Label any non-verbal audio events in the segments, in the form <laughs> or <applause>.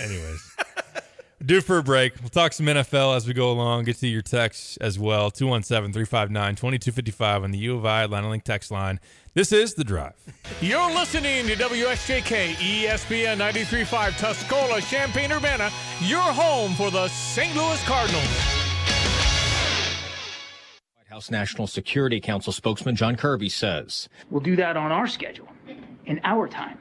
Anyways. <laughs> Due for a break. We'll talk some NFL as we go along. Get to your texts as well. 217 359 2255 on the U of I Atlanta Link text line. This is The Drive. You're listening to WSJK ESPN 93.5 Tuscola, Champaign, Urbana, your home for the St. Louis Cardinals. White House National Security Council spokesman John Kirby says We'll do that on our schedule, in our time,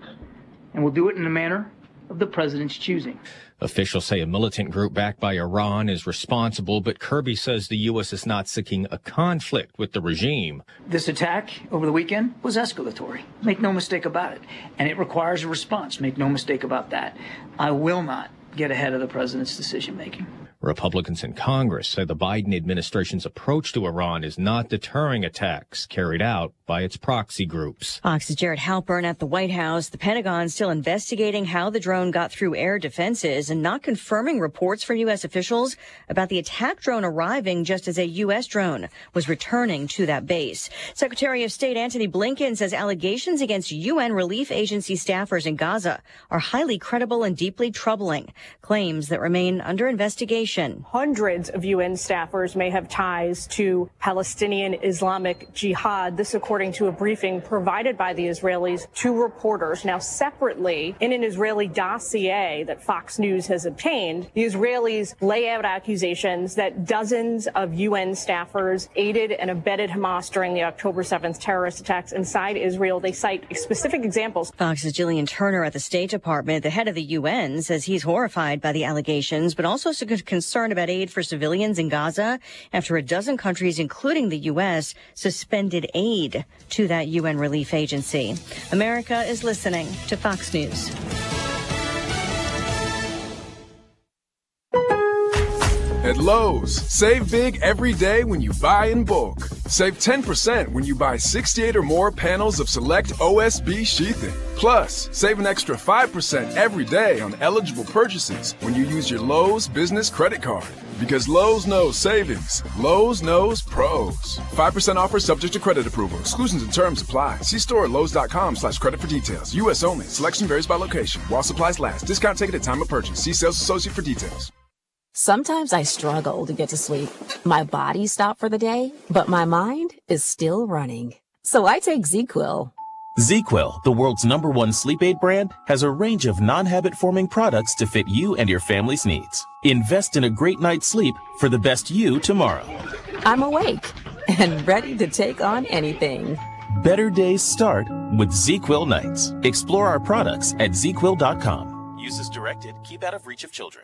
and we'll do it in a manner of the president's choosing. Officials say a militant group backed by Iran is responsible, but Kirby says the U.S. is not seeking a conflict with the regime. This attack over the weekend was escalatory. Make no mistake about it. And it requires a response. Make no mistake about that. I will not get ahead of the president's decision making. Republicans in Congress say the Biden administration's approach to Iran is not deterring attacks carried out by its proxy groups. Fox's Jared Halpern at the White House. The Pentagon still investigating how the drone got through air defenses and not confirming reports from U.S. officials about the attack drone arriving just as a U.S. drone was returning to that base. Secretary of State Antony Blinken says allegations against UN relief agency staffers in Gaza are highly credible and deeply troubling. Claims that remain under investigation. Hundreds of UN staffers may have ties to Palestinian Islamic Jihad. This, according to a briefing provided by the Israelis to reporters. Now, separately, in an Israeli dossier that Fox News has obtained, the Israelis lay out accusations that dozens of UN staffers aided and abetted Hamas during the October 7th terrorist attacks inside Israel. They cite specific examples. Fox's Jillian Turner at the State Department, the head of the UN, says he's horrified by the allegations, but also concerned about aid for civilians in Gaza after a dozen countries, including the U.S., suspended aid to that UN relief agency. America is listening to Fox News. At Lowe's, save big every day when you buy in bulk. Save 10% when you buy 68 or more panels of select OSB sheathing. Plus, save an extra 5% every day on eligible purchases when you use your Lowe's business credit card. Because Lowe's knows savings. Lowe's knows pros. 5% offer subject to credit approval. Exclusions and terms apply. See store at Lowe's.com slash credit for details. U.S. only. Selection varies by location. While supplies last. Discount taken at time of purchase. See sales associate for details. Sometimes I struggle to get to sleep. My body stopped for the day, but my mind is still running. So I take ZzzQuil. ZzzQuil, the world's number one sleep aid brand, has a range of non-habit forming products to fit you and your family's needs. Invest in a great night's sleep for the best you tomorrow. I'm awake and ready to take on anything. Better days start with ZzzQuil nights. Explore our products at ZzzQuil.com. Use as directed. Keep out of reach of children.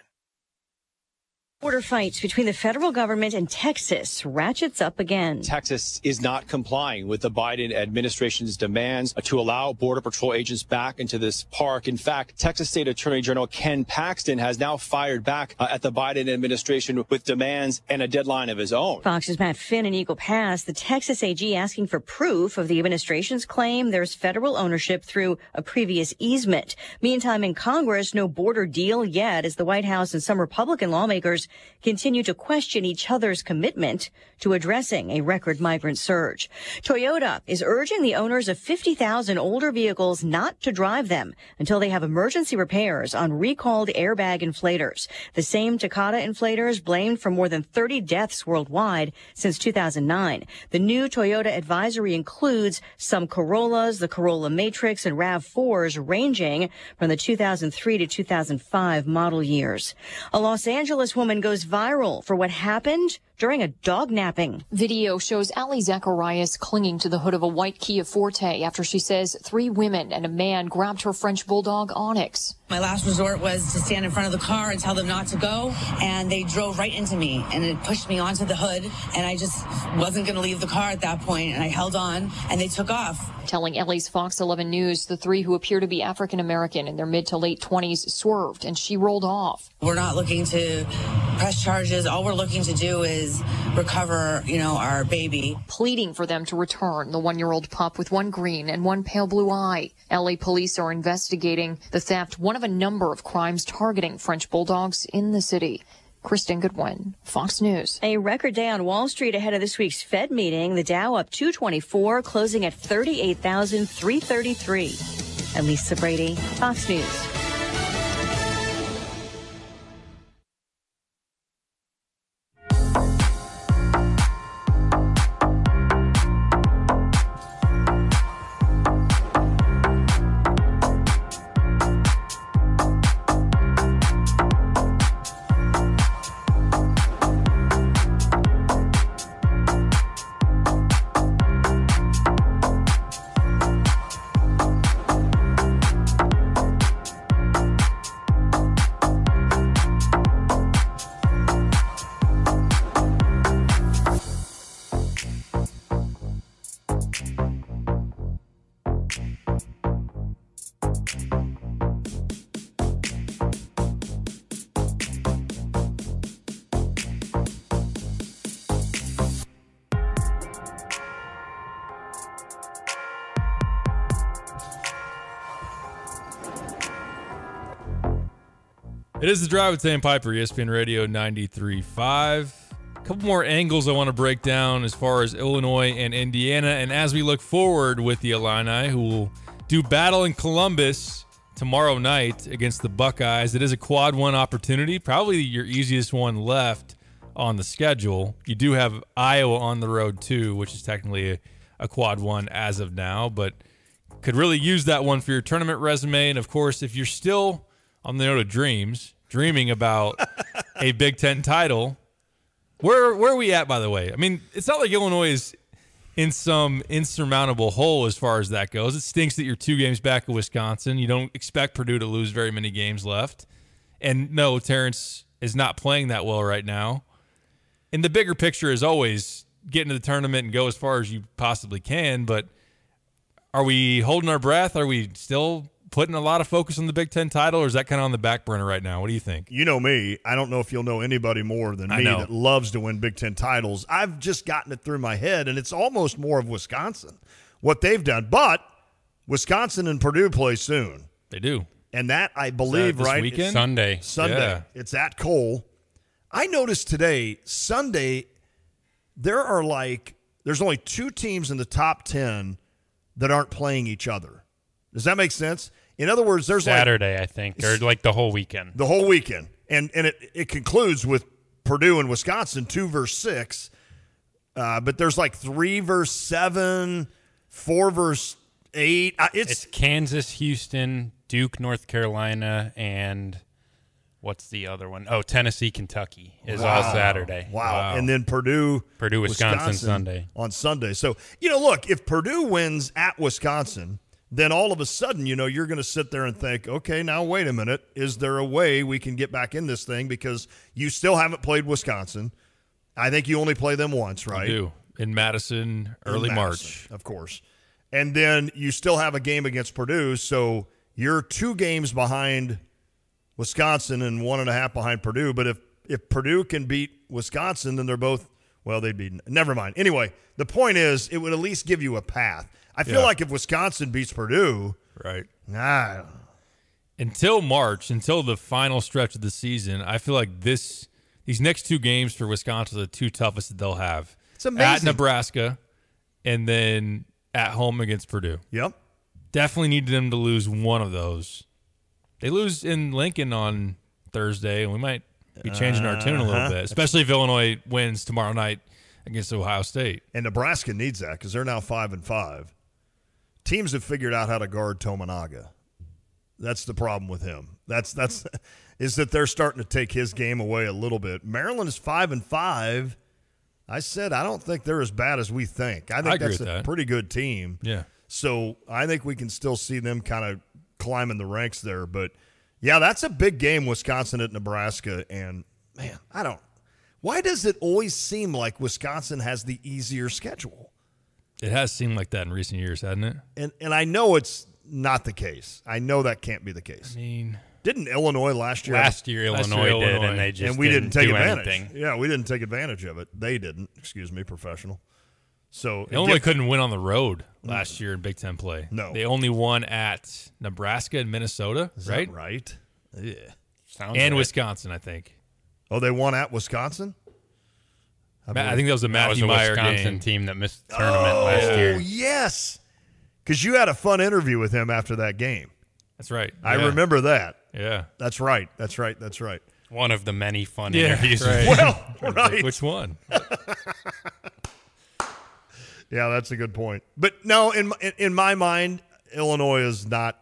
Border fights between the federal government and Texas ratchets up again. Texas is not complying with the Biden administration's demands to allow Border Patrol agents back into this park. In fact, Texas State Attorney General Ken Paxton has now fired back uh, at the Biden administration with demands and a deadline of his own. Fox's Matt Finn in Eagle Pass, the Texas AG asking for proof of the administration's claim there's federal ownership through a previous easement. Meantime, in Congress, no border deal yet as the White House and some Republican lawmakers continue to question each other's commitment to addressing a record migrant surge. Toyota is urging the owners of 50,000 older vehicles not to drive them until they have emergency repairs on recalled airbag inflators. The same Takata inflators blamed for more than 30 deaths worldwide since 2009. The new Toyota advisory includes some Corollas, the Corolla Matrix, and RAV4s ranging from the 2003 to 2005 model years. A Los Angeles woman goes viral for what happened during a dog napping. Video shows Ali Zacharias clinging to the hood of a white Kia Forte after she says three women and a man grabbed her French bulldog Onyx. My last resort was to stand in front of the car and tell them not to go, and they drove right into me and it pushed me onto the hood, and I just wasn't going to leave the car at that point, and I held on, and they took off. Telling LA's Fox 11 News, the three who appear to be African American in their mid to late 20s swerved, and she rolled off. We're not looking to press charges. All we're looking to do is recover, you know, our baby. Pleading for them to return the one-year-old pup with one green and one pale blue eye. LA police are investigating the theft, one of a number of crimes targeting French bulldogs in the city. Kristen Goodwin, Fox News. A record day on Wall Street ahead of this week's Fed meeting. The Dow up 224, closing at 38,333. And Lisa Brady, Fox News. It is the drive with Sam Piper, ESPN Radio 93.5. A couple more angles I want to break down as far as Illinois and Indiana. And as we look forward with the Illini, who will do battle in Columbus tomorrow night against the Buckeyes, it is a quad one opportunity, probably your easiest one left on the schedule. You do have Iowa on the road too, which is technically a, a quad one as of now, but could really use that one for your tournament resume. And of course, if you're still on the note of dreams, dreaming about <laughs> a Big Ten title. Where where are we at, by the way? I mean, it's not like Illinois is in some insurmountable hole as far as that goes. It stinks that you're two games back of Wisconsin. You don't expect Purdue to lose very many games left. And no, Terrence is not playing that well right now. And the bigger picture is always get into the tournament and go as far as you possibly can. But are we holding our breath? Are we still putting a lot of focus on the Big Ten title, or is that kind of on the back burner right now? What do you think? You know me. I don't know if you'll know anybody more than me that loves to win Big Ten titles. I've just gotten it through my head, and it's almost more of Wisconsin, what they've done. But Wisconsin and Purdue play soon. They do. And that, I believe, this right? weekend? Sunday. Sunday. Yeah. It's at Kohl. I noticed today, Sunday, there are like, there's only two teams in the top 10 that aren't playing each other. Does that make sense? In other words, there's like Saturday, I think, or like the whole weekend. the whole weekend, and and it, it concludes with Purdue and Wisconsin two verse six, uh, but there's like three verse seven, four verse eight. Uh, it's, It's Kansas, Houston, Duke, North Carolina, and what's the other one? Oh, Tennessee, Kentucky is all Saturday. Wow. And then Purdue, Purdue, Wisconsin, Sunday. on Sunday. So you know, look, if Purdue wins at Wisconsin. Then all of a sudden, you know, you're going to sit there and think, okay, now wait a minute. Is there a way we can get back in this thing? Because you still haven't played Wisconsin. I think you only play them once, right? You do. In Madison, early in March. Of course. And then you still have a game against Purdue, so you're two games behind Wisconsin and one and a half behind Purdue. But if if Purdue can beat Wisconsin, then they're both well, they'd be never mind. Anyway, the point is, it would at least give you a path. I feel Yeah. like if Wisconsin beats Purdue, Right. ah, Until March, until the final stretch of the season, I feel like this these next two games for Wisconsin are the two toughest that they'll have. It's amazing. At. Nebraska and then at home against Purdue. Yep. Definitely needed them to lose one of those. They lose in Lincoln on Thursday, and we might be changing our tune a little Uh-huh. bit, especially if Illinois wins tomorrow night against Ohio State. and Nebraska needs that because they're now five and five. Teams have figured out how to guard Tominaga. That's the problem with him. That's that's <laughs> is that they're starting to take his game away a little bit. Maryland is five and five. I said I don't think they're as bad as we think. I think I that's a that. pretty good team. Yeah. So I think we can still see them kind of climbing the ranks there. But yeah, that's a big game, Wisconsin at Nebraska. And man, I don't. Why does it always seem like Wisconsin has the easier schedule? It has seemed like that in recent years, hasn't it? And and I know it's not the case. I know that can't be the case. I mean, Didn't Illinois last year? Last year, Last Illinois year, did, Illinois. and they just and we didn't, take do advantage. anything. Yeah, we didn't take advantage of it. They didn't. Excuse me, professional. So it Illinois did- couldn't win on the road mm. last year in Big Ten play. No. they only won at Nebraska and Minnesota, Is that right? right. Yeah. Sounds And right. Wisconsin, I think. Oh, they won at Wisconsin. Ma- I think that was a That was Matthew a Mayer Wisconsin game. team that missed the tournament oh, last year. Oh yes, because you had a fun interview with him after that game. That's right. I Yeah. remember that. Yeah. That's right. That's right. That's right. One of the many fun Yeah, interviews. right. <laughs> Well, <laughs> right. Which one? <laughs> Yeah, that's a good point. But no, in my, in my mind, Illinois is not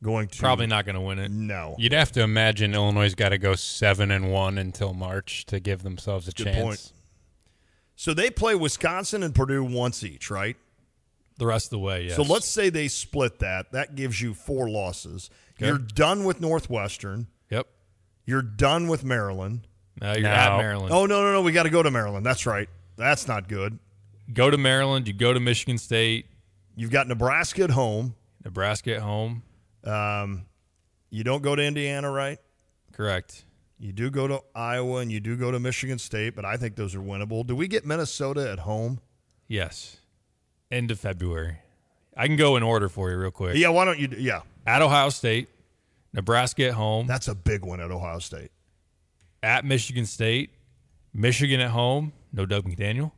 going to Probably not going to win it. No, You'd have to imagine Illinois got to go seven and one until March to give themselves a Good chance. point. So they play Wisconsin and Purdue once each, right? The rest of the way, yes. So let's say they split that. That gives you four losses. Okay. You're done with Northwestern. Yep. You're done with Maryland. Now you're Now- at Maryland. Oh no, no, no! We got to go to Maryland. That's right. That's not good. Go to Maryland. You go to Michigan State. You've got Nebraska at home. Nebraska at home. Um, you don't go to Indiana, right? Correct. You do go to Iowa and you do go to Michigan State, but I think those are winnable. Do we get Minnesota at home? Yes. End of February. I can go in order for you real quick. Yeah, why don't you? do- Yeah, At Ohio State, Nebraska at home. That's a big one at Ohio State. At Michigan State, Michigan at home. No Dug McDaniel.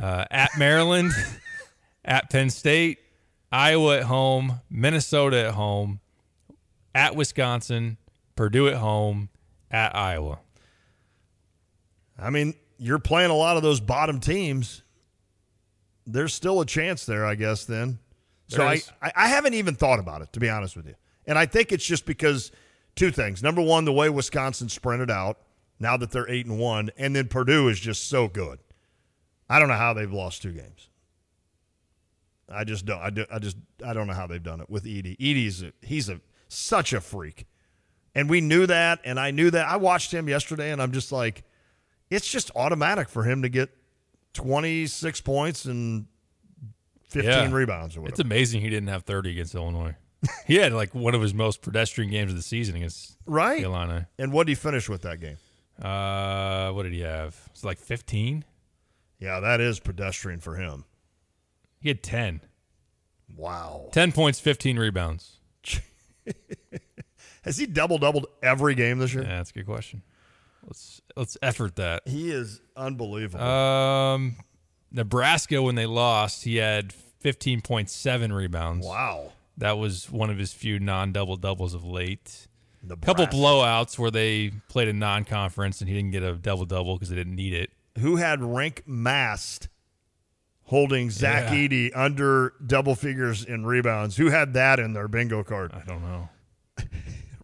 Uh, at Maryland, <laughs> at Penn State, Iowa at home, Minnesota at home, at Wisconsin, Purdue at home, at Iowa. I mean, you're playing a lot of those bottom teams. There's still a chance there, I guess. Then, so There I, is. I I haven't even thought about it to be honest with you, and I think it's just because two things. Number one, the way Wisconsin sprinted out now that they're eight and one, and then Purdue is just so good. I don't know how they've lost two games. I just don't. I, do, I just I don't know how they've done it with Edey. Edey's a, he's a such a freak, and we knew that, and I knew that. I watched him yesterday, and I'm just like, it's just automatic for him to get 26 points and 15 Yeah. rebounds or whatever. It's amazing he didn't have 30 against Illinois. <laughs> he had like one of his most pedestrian games of the season against right. Illini. And what did he finish with that game? Uh, what did he have? It's like 15. Yeah, that is pedestrian for him. He had 10. Wow. 10 points, 15 rebounds. <laughs> Has he double doubled every game this year? Yeah, that's a good question. Let's let's effort that. He is unbelievable. Um, Nebraska when they lost, he had 15.7 rebounds. Wow. That was one of his few non-double doubles of late. A couple blowouts where they played a non-conference and he didn't get a double double because they didn't need it. Who had Rienk Mast holding Zach Yeah. Edey under double figures in rebounds? Who had that in their bingo card? I don't know. <laughs>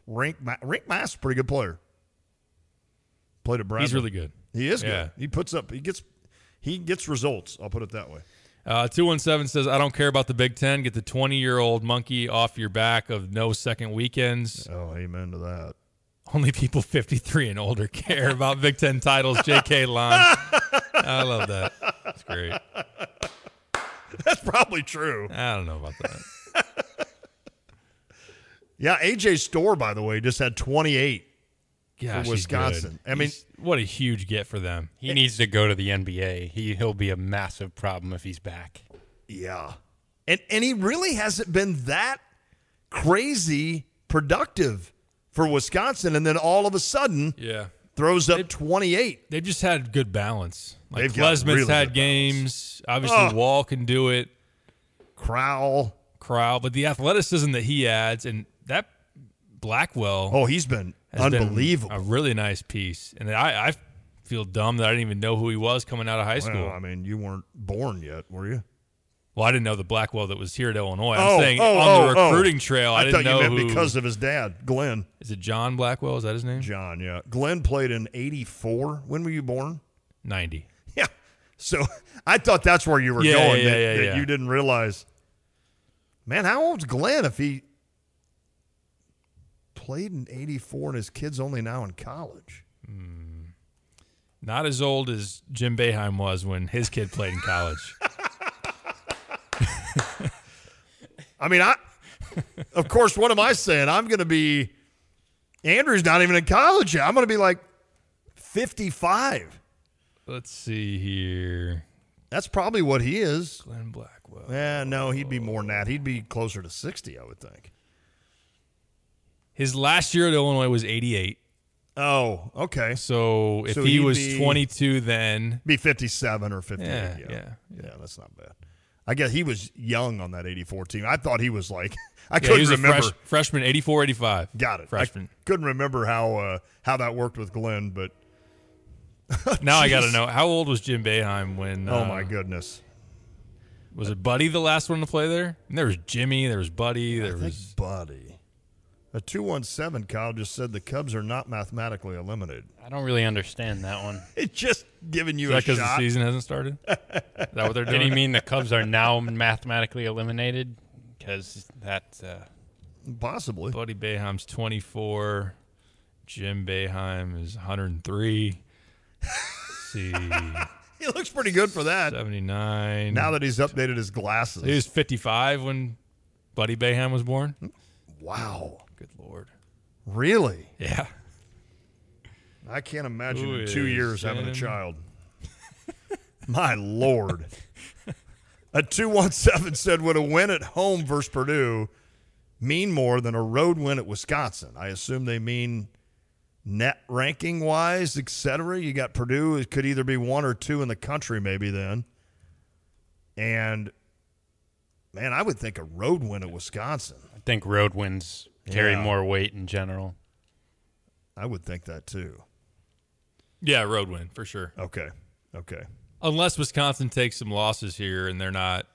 Rienk Ma- Rienk Mast, pretty good player. Played at Bradley. He's really good. He is Yeah. good. He puts up. He gets. He gets results. I'll put it that way. Uh, 217 says, I don't care about the Big Ten. Get the 20 year old monkey off your back of no second weekends. Oh, amen to that. Only people 53 and older care about Big Ten titles. <laughs> JK Lon. I love that. That's great. <laughs> That's probably true. I don't know about that. Yeah, AJ Storr, by the way, just had 28 Gosh, for Wisconsin. I mean, He's- what a huge get for them. He eh. needs to go to the NBA. He he'll be a massive problem if he's back. yeah, and and he really hasn't been that crazy productive for Wisconsin, and then all of a sudden, Yeah. throws up 28. They've just had good balance. Like They've really had games. Obviously, Ugh. Wahl can do it. Crowl. Crowl, but the athleticism that he adds and that Blackwell. Oh, he's been has been unbelievable. a really nice piece. And I, I feel dumb that I didn't even know who he was coming out of high school. Well, I mean, you weren't born yet, were you? Well, I didn't know the Blackwell that was here at Illinois. I'm oh, saying oh, on the oh, oh. recruiting trail, I, I, didn't thought know you meant who. because of his dad, Glynn. is it John Blackwell? Is that his name? John, yeah. Glynn played in 84. When were you born? 90. Yeah. So I thought that's where you were Yeah, going. yeah, that, yeah, that yeah. you didn't realize. Man, how old's Glynn if he played in 84 and his kid's only now in college? Hmm. Not as old as Jim Boeheim was when his kid played in college. <laughs> I mean, I of course, what am I saying? I'm going to be Andrew's not even in college yet. I'm going to be like 55. Let's see here. That's probably what he is. Glynn Blackwell. Yeah, no, he'd be more than that. He'd be closer to 60, I would think. His last year at Illinois was 88. Oh, okay. So if So he he'd was be- 22 then, Be 57 or 58. Yeah, Yeah, yeah, yeah. that's not bad. I guess he was young on that 84 team. I thought he was like, <laughs> I yeah, couldn't he was remember. a fresh, freshman 84, 85. Got it. Freshman. I couldn't remember how uh, how that worked with Glynn, but <laughs> now I got to know how old was Jim Boeheim when? oh uh, my goodness. Was it Buddy the last one to play there? And there was Jimmy. There was Buddy. There I think was. Buddy. A 217 Kyle just said the Cubs are not mathematically eliminated. I don't really understand that one. <laughs> It's just giving you Is that a because the season hasn't started? <laughs> Is that what they're Did he mean the Cubs are now mathematically eliminated? Because that's uh, Possibly. Buddy Boeheim's 24. Jim Boeheim is 103. Let's see. <laughs> He looks pretty good for that. 79. Now that he's updated his glasses. he was 55 when Buddy Beheim was born. wow. Good lord. Really? Yeah. I can't imagine Who in two is years having a child. <laughs> My lord. A 217 said, would a win at home versus Purdue mean more than a road win at Wisconsin. I assume they mean net ranking wise, et cetera. You got Purdue, it could either be one or two in the country, maybe then. And man, I would think a road win at Wisconsin. I think road wins carry Yeah. more weight in general. I would think that too. Yeah, road win for sure. Okay. Okay. Unless Wisconsin takes some losses here and they're not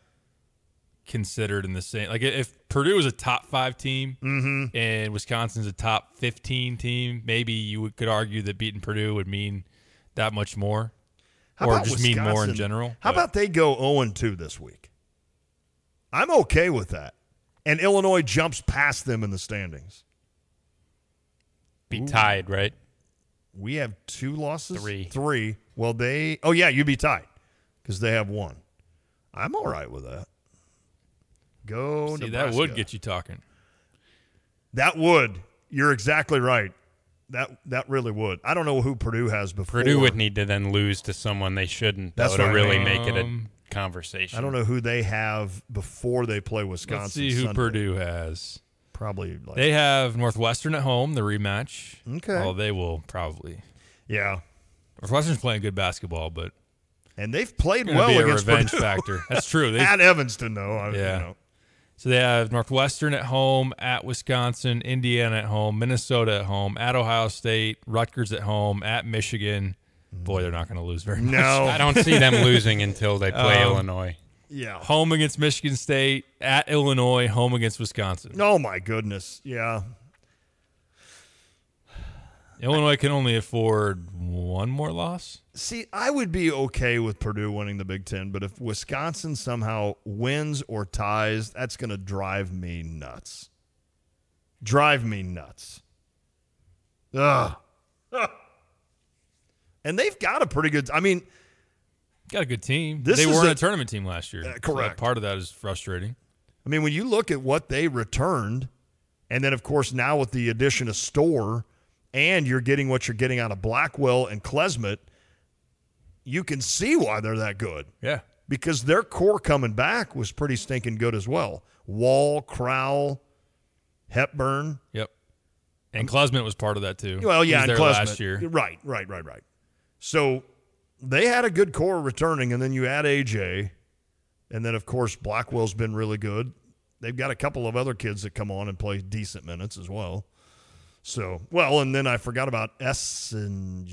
considered in the same. Like if Purdue is a top five team Mm-hmm. and Wisconsin's a top fifteen team, maybe you would- could argue that beating Purdue would mean that much more, How or about just mean more in general. How about they go 0 2 this week? I'm okay with that. And Illinois jumps past them in the standings. Be tied, right? We have two losses? Three. Three. Well, they. Oh, yeah, you'd be tied because they have one. I'm all right with that. Go See, that would get you talking. That would. You're exactly right. That that really would. I don't know who Purdue has before. Purdue would need to then lose to someone they shouldn't. That's though, to what I really mean. make it a Um, conversation. I don't know who they have before they play Wisconsin. Let's see who Sunday. Purdue has. Probably like They have Northwestern at home, the rematch. Okay. Oh, they will probably. Yeah. Northwestern's playing good basketball, but and they've played well against revenge Purdue. factor. That's true. <laughs> They- At Evanston, though. I, Yeah. You know. So they have Northwestern at home, at Wisconsin, Indiana at home, Minnesota at home, at Ohio State, Rutgers at home, at Michigan. Boy, they're not going to lose very much. No. I don't see them losing until they play Um, Illinois. Yeah. Home against Michigan State, at Illinois, home against Wisconsin. Oh my goodness. Yeah. Illinois can only afford one more loss. See, I would be okay with Purdue winning the Big Ten, but if Wisconsin somehow wins or ties, that's going to drive me nuts. Drive me nuts. Ugh. Ugh. <laughs> And they've got a pretty good. I mean, Got a good team. This they weren't a- a, tournament team last year. Uh, So correct. part of that is frustrating. I mean, when you look at what they returned, and then of course now with the addition of Storr, and you're getting what you're getting out of Blackwell and Klesmit, you can see why they're that good. Yeah. Because their core coming back was pretty stinking good as well. Wahl, Crowl, Hepburn. Yep. And Klesmit was part of that too. Well, yeah, and Klesmit. last year. Right, right, right, right. So they had a good core returning, and then you add AJ, and then of course Blackwell's been really good. They've got a couple of other kids that come on and play decent minutes as well. So well, and then I forgot about Essen.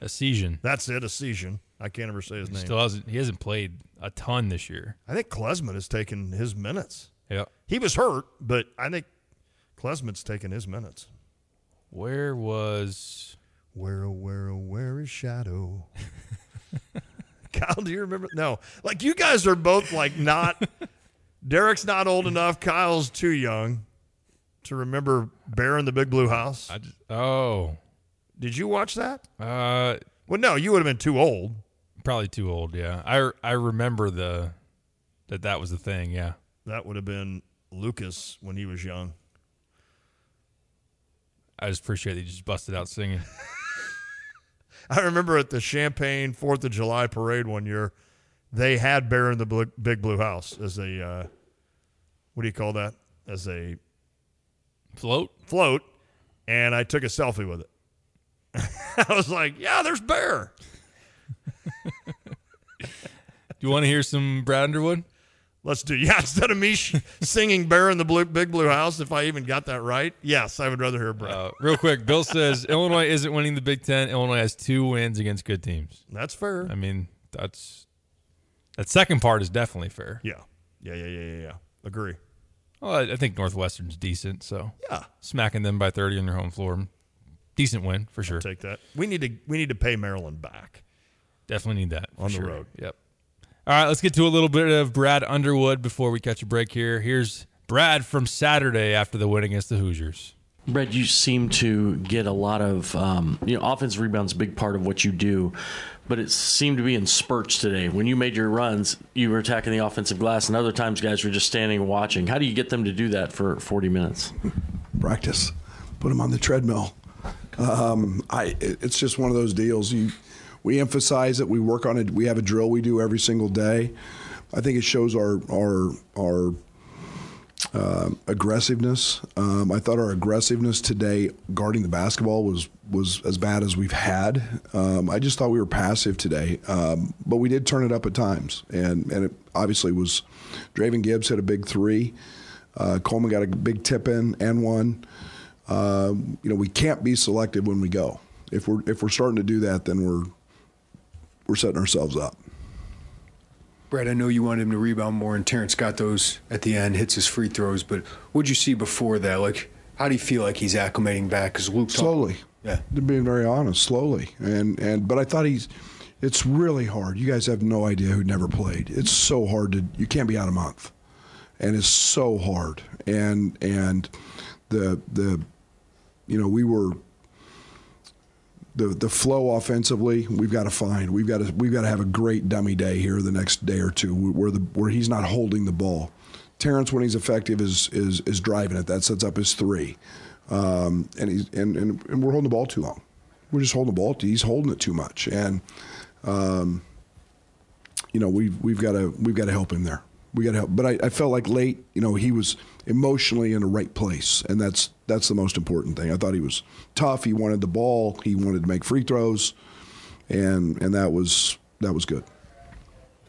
Essesian. That's it, Essesian. I can't ever say his He name. still hasn't. He hasn't played a ton this year. I think Klesman has taken his minutes. Yeah. He was hurt, but I think Klesman's taken his minutes. Where was? Where, oh, where, oh, where is Shadow? Kyle, do you remember? No. Like, you guys are both, like, not. Derek's not old enough. Kyle's too young to remember Bear in the Big Blue House. I just, oh. Did you watch that? Uh, well, no, you would have been too old. Probably too old. Yeah. I I remember the that that was the thing. Yeah. That would have been Lucas when he was young. I just appreciate that you just busted out singing. <laughs> I remember at the Champaign Fourth of July parade one year, they had Bear in the Big Blue House as a uh, what do you call that? As a float. Float, and I took a selfie with it. <laughs> I was like, "Yeah, there's Bear." <laughs> Do you want to hear some Brad Underwood? Let's do. <laughs> Yeah, instead of me sh- singing "Bear in the Blue, Big Blue House," if I even got that right, yes, I would rather hear Brad. Uh, real quick, Bill says <laughs> Illinois isn't winning the Big Ten. Illinois has two wins against good teams. That's fair. I mean, that's that second part is definitely fair. Yeah, yeah, yeah, yeah, yeah. yeah. Agree. Well, I, I think Northwestern's decent, so Yeah. smacking them by thirty on their home floor, decent win for sure. Take that. We need to. We need to pay Maryland back. Definitely need that for On the sure. road. Yep. All right, let's get to a little bit of Brad Underwood before we catch a break here. Here's Brad from Saturday after the win against the Hoosiers. Brad, you seem to get a lot of, um, you know, offense rebounds a big part of what you do, but it seemed to be in spurts today. When you made your runs, you were attacking the offensive glass, and other times guys were just standing and watching. How do you get them to do that for 40 minutes? practice, put them on the treadmill. Um, I, it's just one of those deals. You, we emphasize it. We work on it. We have a drill we do every single day. I think it shows our our our um, aggressiveness. Um, I thought our aggressiveness today guarding the basketball was was as bad as we've had. Um, I just thought we were passive today, um, but we did turn it up at times, and and it obviously was. Draven Gibbs hit a big three. Uh, Coleman got a big tip in and one. Um, you know, we can't be selective when we go. If we're if we're starting to do that, then we're we're setting ourselves up. Brad, I know you wanted him to rebound more, and Terrence got those at the end, hits his free throws. But what'd you see before that? Like, how do you feel like he's acclimating back? Because Luke slowly, yeah, to being very honest, slowly, and and but I thought he's. It's really hard. You guys have no idea who never played. It's so hard to. You can't be out a month, and it's so hard. And and the the, you know, we were the the flow offensively we've got to find we've got to we've got to have a great dummy day here the next day or two where the where he's not holding the ball. Terrence when he's effective is is is driving it. That sets up his three, um, and he's and, and, and we're holding the ball too long. We're just holding the ball. He's holding it too much, and um, you know we've we've got to we've got to help him there we got to help. But I, I, felt like late, you know, he was emotionally in the right place, and that's that's the most important thing. I thought he was tough. He wanted the ball. He wanted to make free throws, and and that was that was good.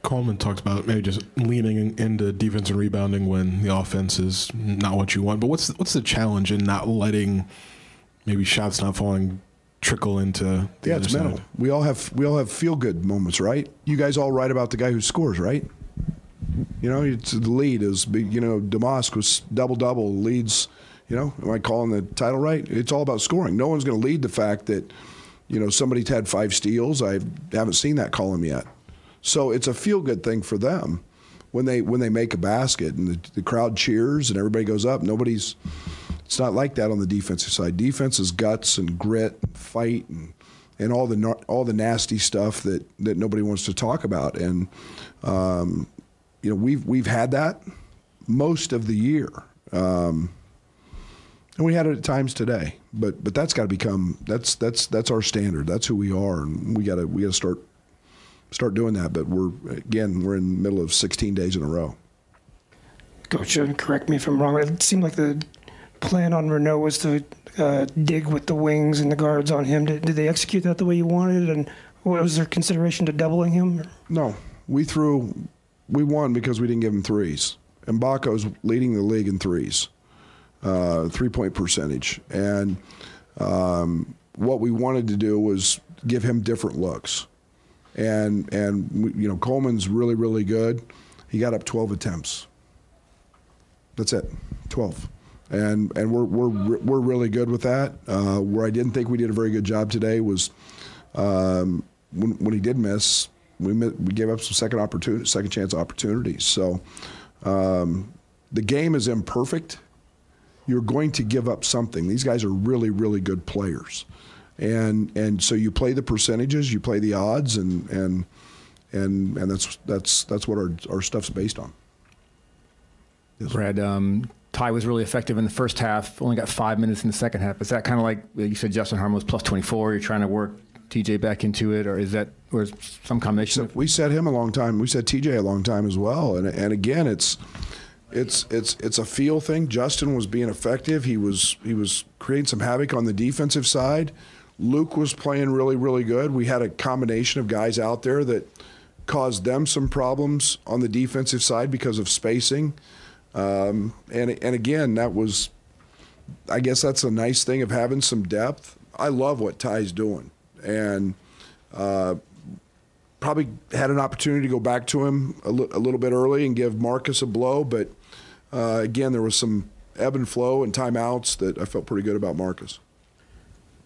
Coleman talked about maybe just leaning into defense and rebounding when the offense is not what you want. But what's what's the challenge in not letting maybe shots not falling trickle into the yeah, other it's mental. We all have we all have feel good moments, right? You guys all write about the guy who scores, right? You know, it's the lead is you know Domask was double double leads. You know, am I calling the title right? It's all about scoring. No one's going to lead the fact that you know somebody's had five steals. I haven't seen that column yet. So it's a feel good thing for them when they when they make a basket and the, the crowd cheers and everybody goes up. Nobody's. It's not like that on the defensive side. Defense is guts and grit, and fight, and and all the all the nasty stuff that that nobody wants to talk about. And um, you know, we've we've had that most of the year, um, and we had it at times today. But but that's got to become that's that's that's our standard. That's who we are, and we got to we got to start start doing that. But we're again we're in the middle of 16 days in a row. Coach, correct me if I'm wrong. It seemed like the plan on Reneau was to uh, dig with the wings and the guards on him. Did, did they execute that the way you wanted? And was there consideration to doubling him? No, we threw we won because we didn't give him threes. And Mgbako's leading the league in threes, uh, three point percentage. And um, what we wanted to do was give him different looks. And, and you know, Coleman's really, really good. He got up 12 attempts. That's it, 12. And, and we're, we're, we're really good with that. Uh, where I didn't think we did a very good job today was um, when, when he did miss, we we gave up some second opportunity, second chance opportunities. So um, the game is imperfect. You're going to give up something. These guys are really, really good players, and and so you play the percentages, you play the odds, and and and and that's that's that's what our our stuff's based on. Brad, um, Ty was really effective in the first half. Only got five minutes in the second half. Is that kind of like you said? Justin Harmon was plus 24. You're trying to work TJ back into it, or is that or some combination? So we said him a long time. We said TJ a long time as well. And and again, it's it's it's it's a feel thing. Justin was being effective. He was he was creating some havoc on the defensive side. Luke was playing really really good. We had a combination of guys out there that caused them some problems on the defensive side because of spacing. Um, and and again, that was, I guess that's a nice thing of having some depth. I love what Ty's doing and uh, probably had an opportunity to go back to him a, little bit early and give Marcus a blow. But uh, again, there was some ebb and flow and timeouts that I felt pretty good about Marcus.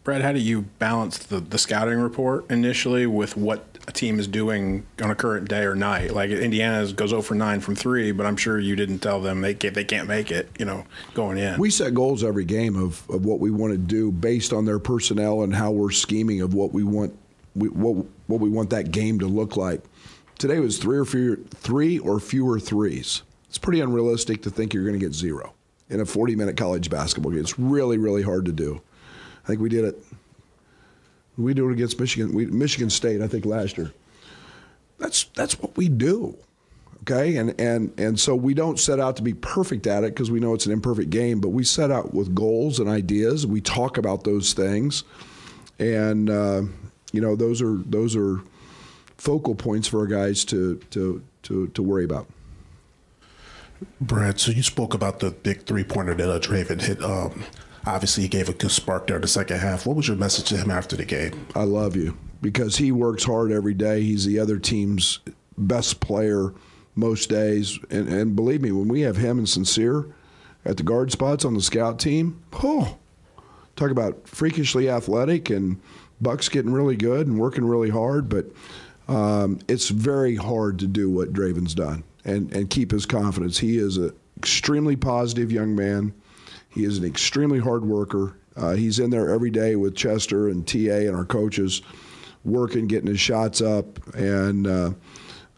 Brad, how do you balance the, the scouting report initially with what a team is doing on a current day or night? Like Indiana goes 0 for 9 from three, but I'm sure you didn't tell them they can't, they can't make it, you know, going in. We set goals every game of, of what we want to do based on their personnel and how we're scheming of what we want we, what, what we want that game to look like. Today was three or fewer, three or fewer threes. It's pretty unrealistic to think you're going to get zero in a 40 minute college basketball game. It's really, really hard to do. I think we did it. We do it against Michigan. We, Michigan State, I think last year. That's that's what we do. Okay, and and and so we don't set out to be perfect at it because we know it's an imperfect game, but we set out with goals and ideas. We talk about those things, and uh, you know those are those are focal points for our guys to to to, to worry about. Brad, so you spoke about the big three pointer that uh, Draven hit. Um, obviously, he gave a good spark there in the second half. What was your message to him after the game? I love you because he works hard every day. He's the other team's best player most days. And, and believe me, when we have him and Sencire at the guard spots on the scout team, oh, talk about freakishly athletic and Buck's getting really good and working really hard. But um, it's very hard to do what Draven's done and, and keep his confidence. He is an extremely positive young man. He is an extremely hard worker. Uh, he's in there every day with Chester and TA and our coaches, working, getting his shots up. And uh,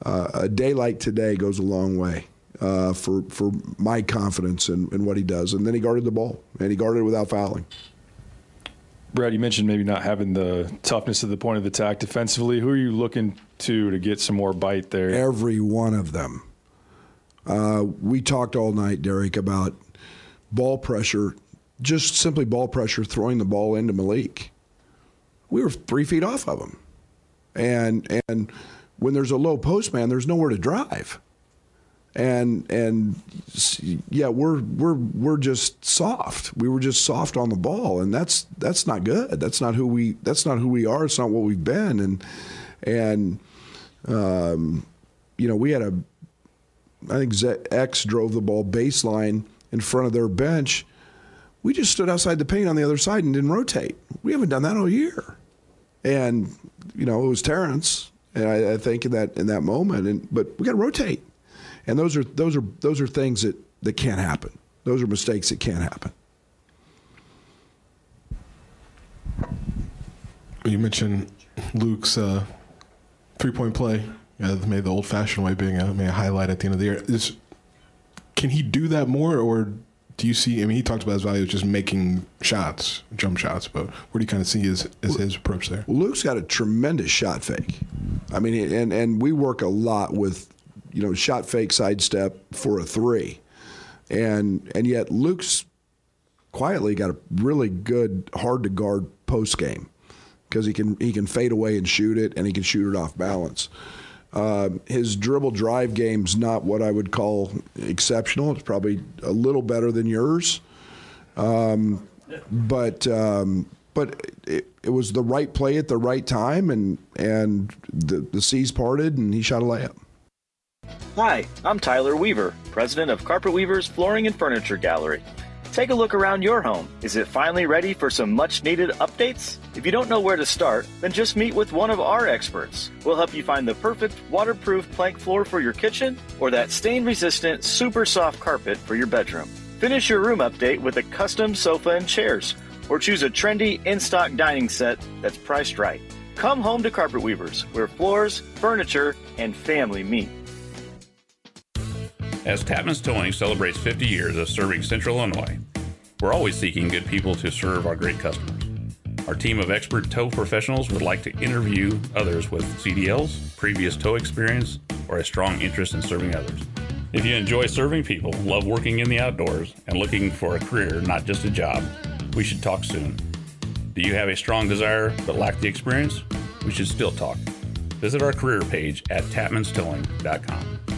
uh, a day like today goes a long way uh, for, for my confidence in, in what he does. And then he guarded the ball, and he guarded it without fouling. Brad, you mentioned maybe not having the toughness of the point of attack defensively. Who are you looking to to get some more bite there? Every one of them. Uh, we talked all night, Derek, about ball pressure, just simply ball pressure, throwing the ball into Malik. We were three feet off of him, and and when there's a low post man, there's nowhere to drive, and and yeah, we're we're we're just soft. We were just soft on the ball, and that's that's not good. That's not who we that's not who we are. It's not what we've been, and and um, you know we had a I think X drove the ball baseline in front of their bench. We just stood outside the paint on the other side and didn't rotate. We haven't done that all year. And you know, it was Terrence, and I, I think in that in that moment. And but we got to rotate, and those are those are those are things that that can't happen. Those are mistakes that can't happen. You mentioned Luke's uh, three point play yeah, maybe the old fashioned way being a, a highlight at the end of the year. Is, can he do that more, or do you see? I mean, he talks about his value of just making shots, jump shots, but where do you kind of see his, his, his approach there? Luke's got a tremendous shot fake. I mean, and and we work a lot with, you know, shot fake sidestep for a three, and and yet Luke's quietly got a really good hard to guard post game because he can he can fade away and shoot it, and he can shoot it off balance. Uh, his dribble drive game's not what I would call exceptional. It's probably a little better than yours, um, but um, but it, it, was the right play at the right time, and and the the seas parted, and he shot a layup. Hi, I'm Tyler Weaver, president of Carpet Weavers Flooring and Furniture Gallery. Take a look around your home. Is it finally ready for some much needed updates? If you don't know where to start, then just meet with one of our experts. We'll help you find the perfect waterproof plank floor for your kitchen or that stain resistant super soft carpet for your bedroom. Finish your room update with a custom sofa and chairs or choose a trendy in stock dining set that's priced right. Come home to Carpet Weavers, where floors, furniture, and family meet. As Tapman's Towing celebrates 50 years of serving Central Illinois, we're always seeking good people to serve our great customers. Our team of expert tow professionals would like to interview others with CDLs, previous tow experience, or a strong interest in serving others. If you enjoy serving people, love working in the outdoors, and looking for a career, not just a job, we should talk soon. Do you have a strong desire but lack the experience? We should still talk. Visit our career page at tapmanstowing.com.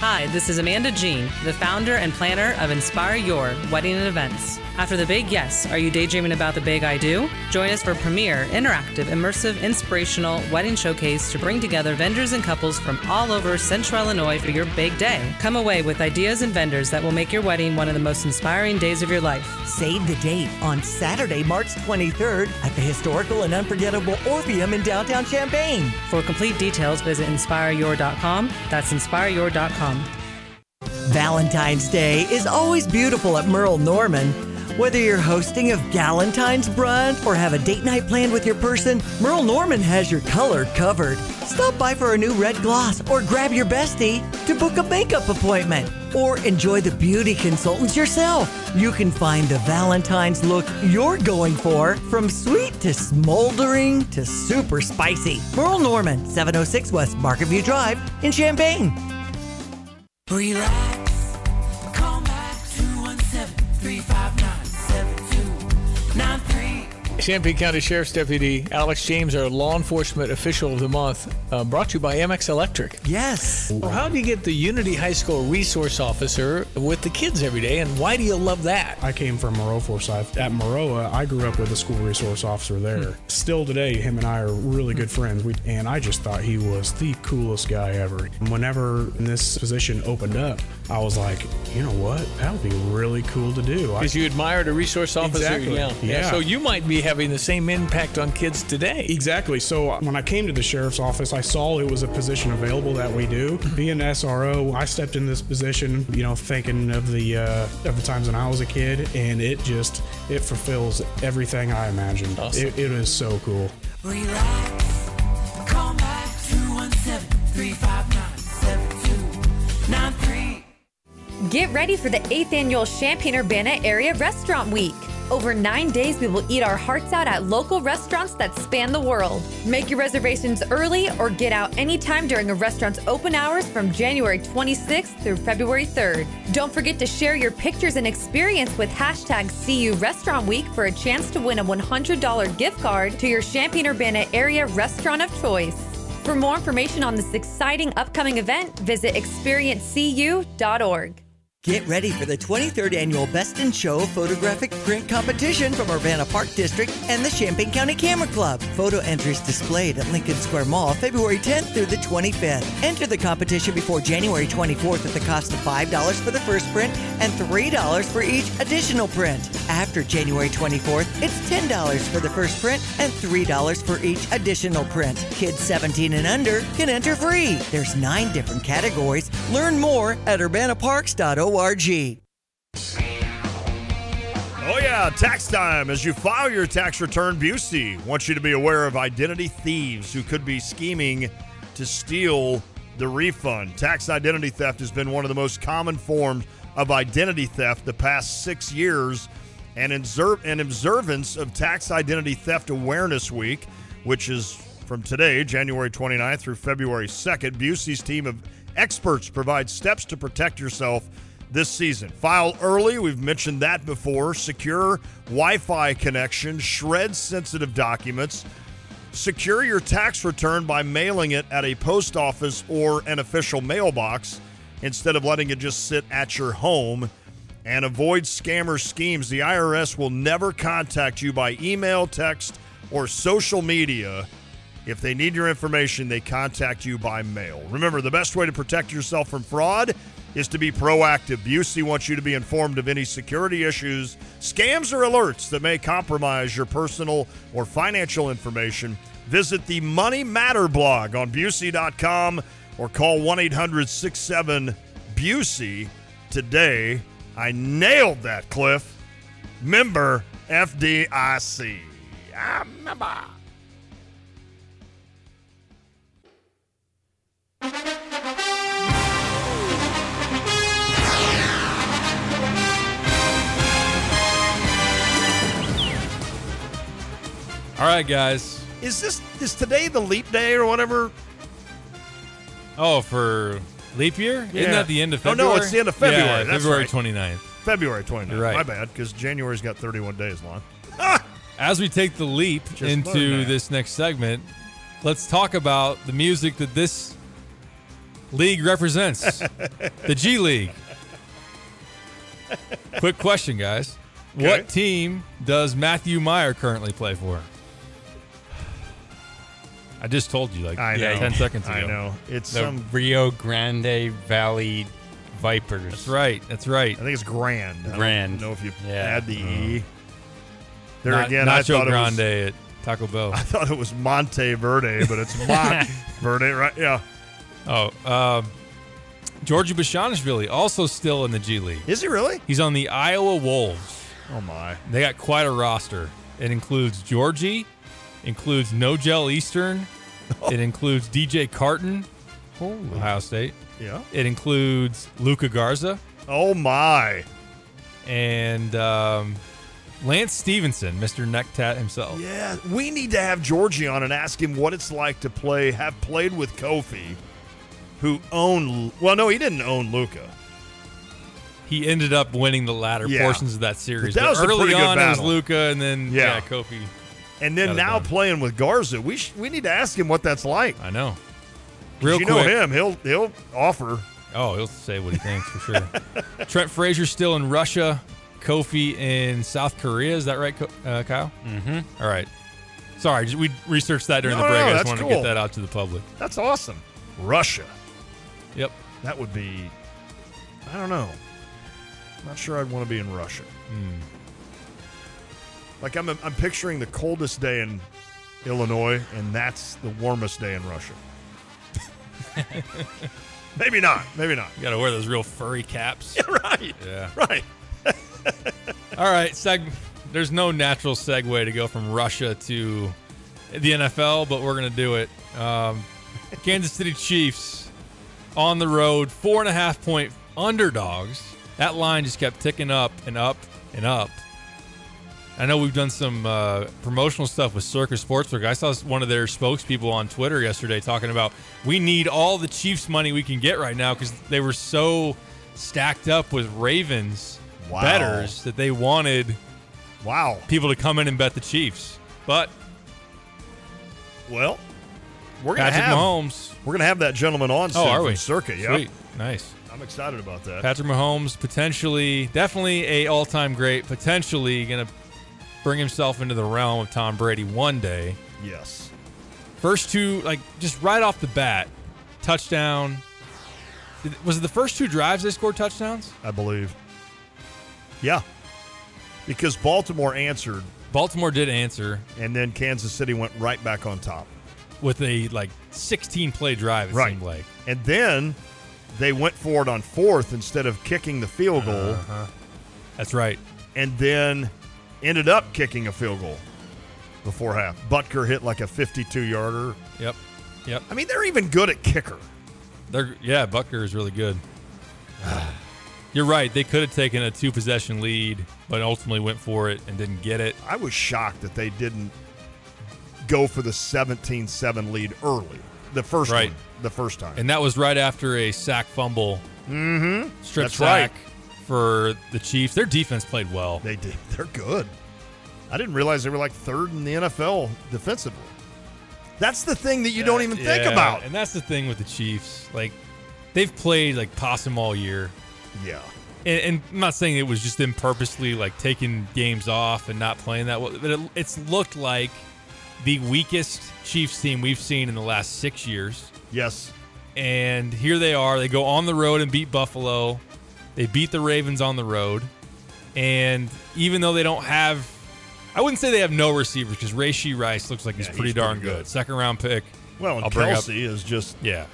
Hi, this is Amanda Jean, the founder and planner of Inspire Your Wedding and Events. After the big yes, are you daydreaming about the big I do? Join us for premier, interactive, immersive, inspirational wedding showcase to bring together vendors and couples from all over Central Illinois for your big day. Come away with ideas and vendors that will make your wedding one of the most inspiring days of your life. Save the date on Saturday, March 23rd at the historical and unforgettable Orpheum in downtown Champaign. For complete details, visit inspireyour.com. That's inspireyour.com. Valentine's Day is always beautiful at Merle Norman. Whether you're hosting a Galentine's brunch or have a date night planned with your person, Merle Norman has your color covered. Stop by for a new red gloss or grab your bestie to book a makeup appointment or enjoy the beauty consultants yourself. You can find the Valentine's look you're going for from sweet to smoldering to super spicy. Merle Norman, 706 West Market View Drive in Champaign. Relax. Champaign County Sheriff's Deputy Alex James, our law enforcement official of the month, uh, brought to you by MX Electric. Yes. Well, how do you get the Unity High School resource officer with the kids every day, and why do you love that? I came from Maroa Forsyth. At Maroa, I grew up with a school resource officer there. Still today, him and I are really good friends. We, and I just thought he was the coolest guy ever. Whenever this position opened up, I was like, you know what? That would be really cool to do. Because you admired a resource officer. Exactly. Yeah. Yeah. So you might be having the same impact on kids today. Exactly. So uh, when I came to the sheriff's office, I saw it was a position available that we do. Being an SRO, I stepped in this position, you know, thinking of the uh, of the times when I was a kid, and it just it fulfills everything I imagined. Awesome. It, it is so cool. Relax. Get ready for the 8th annual Champaign Urbana Area Restaurant Week. Over nine days, we will eat our hearts out at local restaurants that span the world. Make your reservations early or get out anytime during a restaurant's open hours from January 26th through February 3rd. Don't forget to share your pictures and experience with hashtag CU Restaurant Week for a chance to win a $100 gift card to your Champaign Urbana Area restaurant of choice. For more information on this exciting upcoming event, visit experiencecu.org. Get ready for the 23rd annual Best in Show photographic print competition from Urbana Park District and the Champaign County Camera Club. Photo entries displayed at Lincoln Square Mall February 10th through the 25th. Enter the competition before January 24th at the cost of $5 for the first print and $3 for each additional print. After January 24th, it's $10 for the first print and $3 for each additional print. Kids 17 and under can enter free. There's nine different categories. Learn more at urbanaparks.org. Oh, yeah, tax time. As you file your tax return, Busey wants you to be aware of identity thieves who could be scheming to steal the refund. Tax identity theft has been one of the most common forms of identity theft the past six years. And in observance of Tax Identity Theft Awareness Week, which is from today, January 29th through February 2nd, Busey's team of experts provide steps to protect yourself this season. File early, we've mentioned that before. Secure Wi Fi connection, shred sensitive documents. Secure your tax return by mailing it at a post office or an official mailbox instead of letting it just sit at your home. And avoid scammer schemes. The IRS will never contact you by email, text, or social media. If they need your information, they contact you by mail. Remember, the best way to protect yourself from fraud is to be proactive. Busey wants you to be informed of any security issues, scams, or alerts that may compromise your personal or financial information. Visit the Money Matter blog on Busey.com or call 1 800 67 Busey today. I nailed that, Cliff. Member FDIC. I'm ah, a All right, guys. Is this is today the leap day or whatever? Oh, for leap year? Isn't that the end of Oh, February? no, it's the end of February. Yeah, That's February right. 29th. February 29th. You're right. My bad, because January's got 31 days long. <laughs> As we take the leap Just into this next segment, let's talk about the music that this league represents <laughs> the G League. Quick question, guys. What team does Matthew Mayer currently play for? I just told you like I yeah, know. 10 seconds ago. I know. It's the some. Rio Grande Valley Vipers. That's right. That's right. I think it's Grand. I don't Grand. know if you Yeah. add the E. Uh, There Not- again, I Nacho thought Grande it was. at Taco Bell. I thought it was Monte Verde, but it's Mont <laughs> Verde, right? Yeah. Oh, um, Giorgi Bezhanishvili also still in the G League. Is he really? He's on the Iowa Wolves. Oh my! They got quite a roster. It includes Georgie, includes Nojel Eastern, it includes DJ Carton, Ohio State. Yeah. It includes Luka Garza. Oh my! And um, Lance Stephenson, Mr. Necktat himself. Yeah, we need to have Giorgi on and ask him what it's like to play, have played with Kofi, who owned. Well, no, he didn't own Luka. He ended up winning the latter Yeah. portions of that series. That But was a early pretty good on, it was battle. Luka, and then Yeah. yeah, Kofi. And then got now done. playing with Garza, we sh- we need to ask him what that's like. I know. Real you quick. know him; he'll he'll offer. Oh, he'll say what he thinks for sure. <laughs> Trent Frazier still in Russia. Kofi in South Korea. Is that right, uh, Kyle? Mm-hmm. All right. Sorry, we researched that during No, the break. no, I just that's wanted to get that out to the public. That's awesome. Russia. Yep. That would be. I don't know. I'm Not sure I'd want to be in Russia. Hmm. Like I'm, I'm picturing the coldest day in Illinois, and that's the warmest day in Russia. <laughs> maybe not. Maybe not. You got to wear those real furry caps. Yeah, <laughs> right. Yeah. Right. <laughs> All right, seg- there's no natural segue to go from Russia to the NFL, but we're going to do it. Um, Kansas City Chiefs on the road, four and a half point underdogs. That line just kept ticking up and up and up. I know we've done some uh, promotional stuff with Circa Sportsbook. I saw one of their spokespeople on Twitter yesterday talking about we need all the Chiefs money we can get right now because they were so stacked up with Ravens Wow. betters that they wanted wow people to come in and bet the Chiefs. But Well, we're gonna Patrick have Mahomes. We're gonna have that gentleman on. Oh, are from we? Circuit, yeah. Sweet. Nice. I'm excited about that. Patrick Mahomes potentially, definitely a all-time great. Potentially going to bring himself into the realm of Tom Brady one day. Yes. First two, like just right off the bat, touchdown. Did- Was it the first two drives they scored touchdowns? I believe. Yeah. Because Baltimore answered, Baltimore did answer and then Kansas City went right back on top. with a like 16 play drive. It Right. seemed like. And then they went for it on fourth instead of kicking the field goal. Uh-huh. That's right. And then ended up kicking a field goal before half. Butker hit like a 52 yarder. Yep. Yep. I mean, they're even good at kicker. They're yeah, Butker is really good. <sighs> You're right. They could have taken a two possession lead, but ultimately went for it and didn't get it. I was shocked that they didn't go for the 17 7 lead early. The first Right. one, the first time. And that was right after a sack fumble. Mm-hmm. Strip That's sack right. For the Chiefs. Their defense played well. They did. <laughs> They're good. I didn't realize they were like third in the NFL defensively. That's the thing that you don't even think Yeah, about. And that's the thing with the Chiefs. Like they've played like possum all year. Yeah. And, and I'm not saying it was just them purposely like taking games off and not playing that well, but it, it's looked like the weakest Chiefs team we've seen in the last six years. Yes. And here they are. They go on the road and beat Buffalo. They beat the Ravens on the road. And even though they don't have, I wouldn't say they have no receivers because Rashee Rice looks like he's Yeah, pretty he's darn good. good. Second round pick. Well, and I'll up- Kelce is just yeah.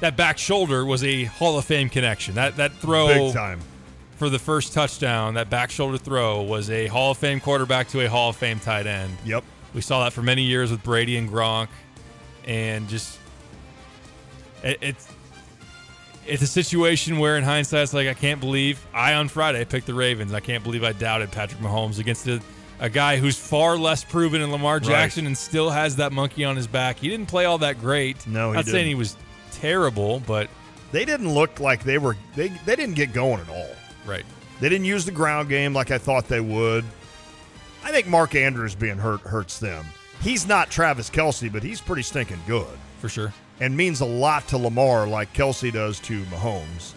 That back shoulder was a Hall of Fame connection. That that throw Big time. for the first touchdown, that back shoulder throw was a Hall of Fame quarterback to a Hall of Fame tight end. Yep. We saw that for many years with Brady and Gronk, and just it, it's it's a situation where, in hindsight, it's like I can't believe I on Friday picked the Ravens. I can't believe I doubted Patrick Mahomes against a, a guy who's far less proven in Lamar Jackson and still has that monkey on his back. He didn't play all that great. No, he not saying didn't. he was terrible, but They didn't look like they were. They they didn't get going at all. right. They didn't use the ground game like I thought they would. I think Mark Andrews being hurt hurts them. He's not Travis Kelce, but he's pretty stinking good. For sure. And means a lot to Lamar like Kelce does to Mahomes.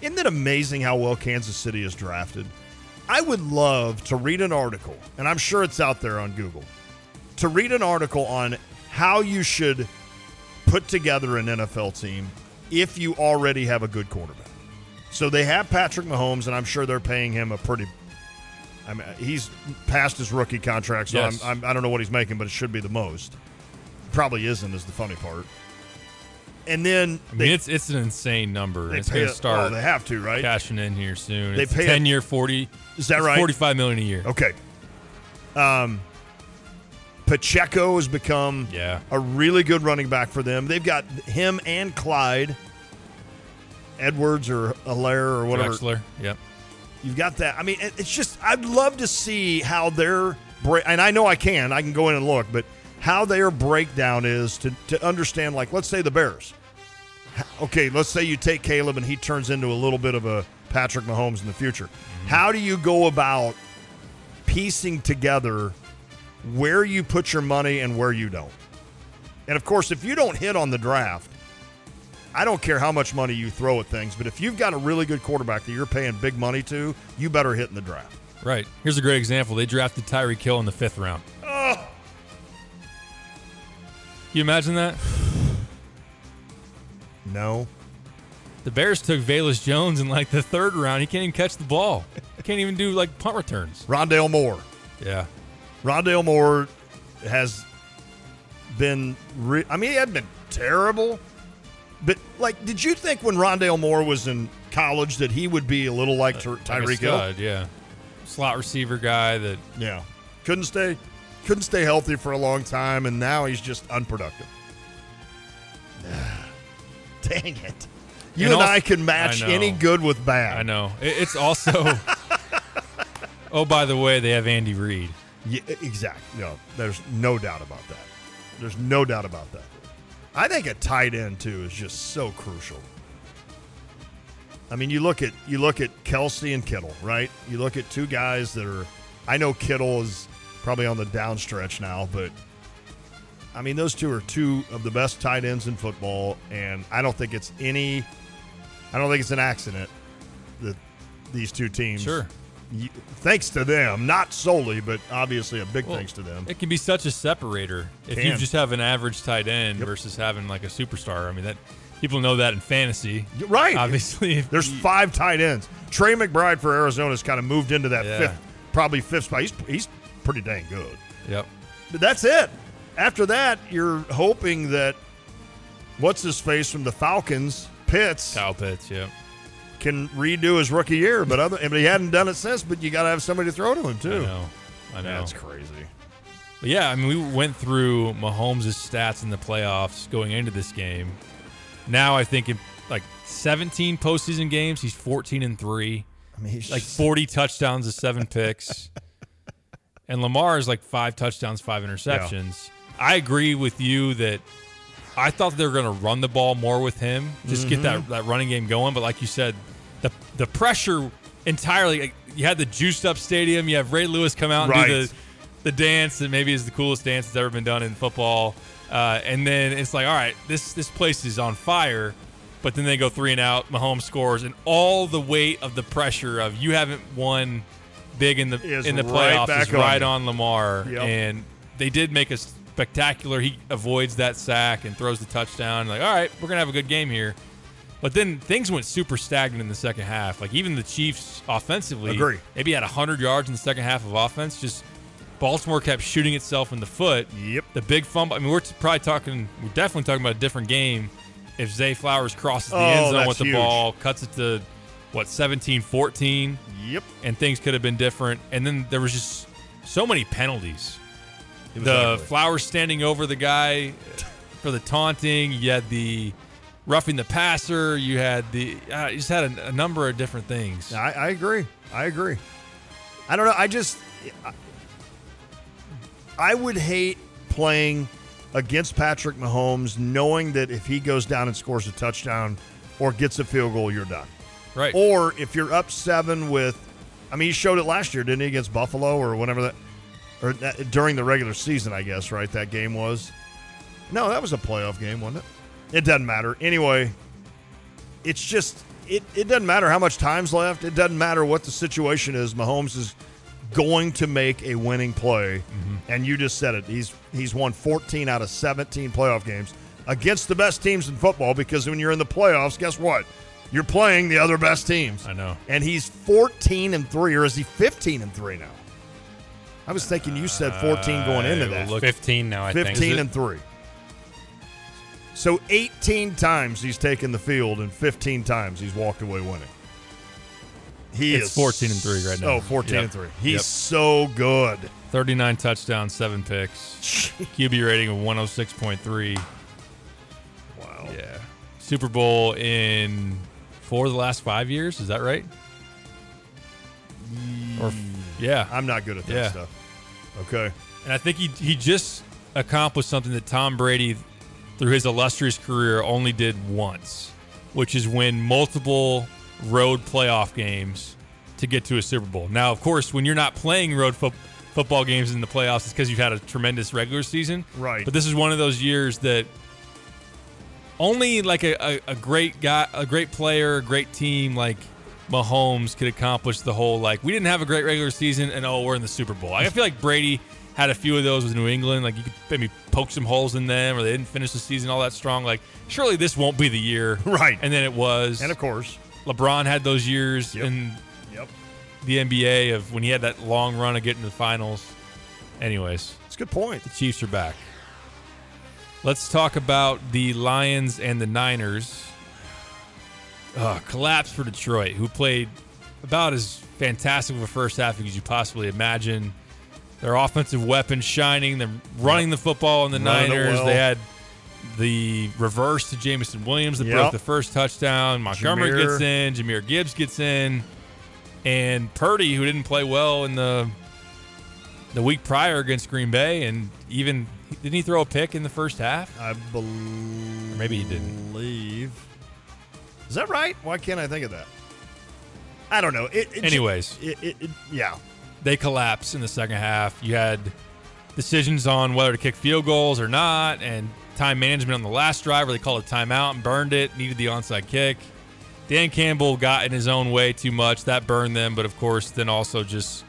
Isn't it amazing how well Kansas City is drafted? I would love to read an article, and I'm sure it's out there on Google, to read an article on how you should put together an NFL team if you already have a good quarterback. So they have Patrick Mahomes, and I'm sure they're paying him a pretty. I mean, he's past his rookie contract, so Yes. I'm, I'm, I don't know what he's making, but it should be the most. Probably isn't, is the funny part. And then I mean, they- it's it's an insane number. they it's going to start. oh, they have to, right? Cashing in here soon. They it's pay ten year forty. Is that right? Forty five million a year. Okay. Um, Pacheco has become Yeah. a really good running back for them. They've got him and Clyde Edwards or Allaire or whatever. Drexler. Yep. You've got that. I mean, it's just I'd love to see how their break. And I know I can. I can go in and look, but how their breakdown is to to understand. Like, let's say the Bears. Okay, let's say you take Caleb and he turns into a little bit of a Patrick Mahomes in the future. Mm-hmm. How do you go about piecing together where you put your money and where you don't? And of course, if you don't hit on the draft, I don't care how much money you throw at things, but if you've got a really good quarterback that you're paying big money to, you better hit in the draft. Right. Here's a great example. They drafted Tyreek Hill in the fifth round. Oh, You imagine that? No. The Bears took Velus Jones in like the third round. He can't even catch the ball. He can't even do like punt returns. Rondale Moore. Yeah. Rondale Moore has been. Re- I mean, he hadn't been terrible, but like, did you think when Rondale Moore was in college that he would be a little like uh, Ty- Like Tyreek Hill? yeah. Slot receiver guy that Yeah, couldn't stay, couldn't stay healthy for a long time, and now he's just unproductive. <sighs> Dang it! You and, also- I can match I any good with bad. I know. It's also. <laughs> oh, by the way, they have Andy Reid. Yeah, exactly. No, there's no doubt about that. There's no doubt about that. I think a tight end too is just so crucial. I mean, you look at you look at Kelce and Kittle, right? You look at two guys that are. I know Kittle is probably on the downstretch now, but I mean, those two are two of the best tight ends in football, and I don't think it's any. I don't think it's an accident that these two teams. Sure. Thanks to them, not solely, but obviously a big Well, thanks to them. It can be such a separator if you just have an average tight end versus having like a superstar. I mean, that people know that in fantasy, Right. Obviously, There's you- five tight ends. Trey McBride for Arizona has kind of moved into that Yeah. fifth, probably fifth spot. He's, he's pretty dang good. Yep. But that's it. After that, you're hoping that what's his face from the Falcons, Pitts, Kyle Pitts, yeah, can redo his rookie year. But other, but he hadn't done it since. But you got to have somebody to throw to him too. I know. I know. That's crazy. But yeah, I mean, we went through Mahomes' stats in the playoffs going into this game. Now I think in like 17 postseason games, he's 14 and three. I mean, he's like 40 touchdowns to seven picks. <laughs> and Lamar is like five touchdowns, five interceptions. I agree with you that I thought they were going to run the ball more with him, just get that, Mhm. that running game going. But like you said, the the pressure entirely. like, You had the juiced up stadium. You have Ray Lewis come out and do the the dance that maybe is the coolest dance that's ever been done in football. Uh, and then it's like, all right, this this place is on fire. But then they go three and out. Mahomes scores, and all the weight of the pressure of you haven't won big in the Is in the right playoffs back is on right you. on Lamar. Yep. And they did make a spectacular. He avoids that sack and throws the touchdown. Like, all right, we're gonna have a good game here. But then things went super stagnant in the second half. Like even the Chiefs offensively, Agree. maybe had hundred yards in the second half of offense. Just Baltimore kept shooting itself in the foot. Yep. The big fumble. I mean, we're probably talking. We're definitely talking about a different game. If Zay Flowers crosses the Oh, end zone with the huge. ball, cuts it to what 17-14. Yep. And things could have been different. And then there was just so many penalties. The ugly. Flowers standing over the guy for the taunting. You had the roughing the passer. You had the. Uh, you just had a, a number of different things. I, I agree. I agree. I don't know. I just I- I would hate playing against Patrick Mahomes, knowing that if he goes down and scores a touchdown or gets a field goal, you're done. Right. Or if you're up seven with, I mean, he showed it last year, didn't he, against Buffalo or whatever that, or that, during the regular season, I guess, right? That game was. No, that was a playoff game, wasn't it? It doesn't matter. Anyway, it's just it, it doesn't matter how much time's left. It doesn't matter what the situation is. Mahomes is going to make a winning play. Mm-hmm. And you just said it. He's he's won 14 out of 17 playoff games against the best teams in football because when you're in the playoffs, guess what? You're playing the other best teams. I know. And he's 14 and 3 or is he 15 and 3 now? I was thinking you said 14 going into I that. look- 15 now, I think. 15 Is it- and 3. So 18 times he's taken the field and 15 times he's walked away winning. He It's is 14 and 3 right now. Oh, 14 Yep. and 3. He's Yep. so good. 39 touchdowns, seven picks. <laughs> QB rating of 106.3. Wow. Yeah. Super Bowl in four of the last five years. Is that right? Or yeah, I'm not good at that Yeah. stuff. Okay. And I think he he just accomplished something that Tom Brady through his illustrious career only did once, which is win multiple road playoff games to get to a Super Bowl. Now, of course, when you're not playing road fo- football games in the playoffs, it's because you've had a tremendous regular season. Right. But this is one of those years that only like a, a, a great guy, a great player, a great team like Mahomes could accomplish the whole like we didn't have a great regular season and oh we're in the Super Bowl. I feel like Brady had a few of those with New England. Like you could maybe poke some holes in them, or they didn't finish the season all that strong. Like surely this won't be the year, <laughs> right? And then it was, And of course, LeBron had those years in Yep. the NBA of when he had that long run of getting to the finals. Anyways, it's a good point. The Chiefs are back. Let's talk about the Lions and the Niners. Uh, collapse for Detroit, who played about as fantastic of a first half as you possibly imagine. Their offensive weapons shining. They're running the football on the Running Niners. well. They had the reverse to Jameson Williams that Yep. broke the first touchdown. Montgomery Jahmyr. gets in. Jahmyr Gibbs gets in. And Purdy, who didn't play well in the the week prior against Green Bay, and even didn't he throw a pick in the first half? I believe. maybe he didn't. Believe. Is that right? Why can't I think of that? I don't know. It, it- Anyways. it, it, it- yeah. They collapse in the second half. You had decisions on whether to kick field goals or not, and time management on the last drive where they called a timeout and burned it, needed the onside kick. Dan Campbell got in his own way too much. That burned them, but of course, then also just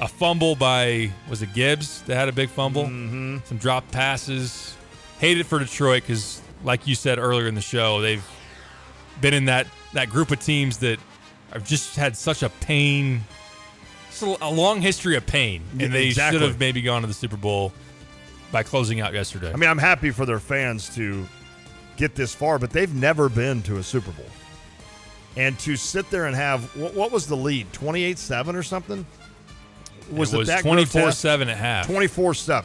a fumble by was it Gibbs that had a big fumble? Mm-hmm. Some drop passes. Hate it for Detroit because, like you said earlier in the show, they've been in that that group of teams that have just had such a pain, a long history of pain, and they exactly. should have maybe gone to the Super Bowl by closing out yesterday. I mean, I'm happy for their fans to get this far, but they've never been to a Super Bowl. And to sit there and have what, what was the lead? 28-7 or something? It was 24-7 at half. 24-7.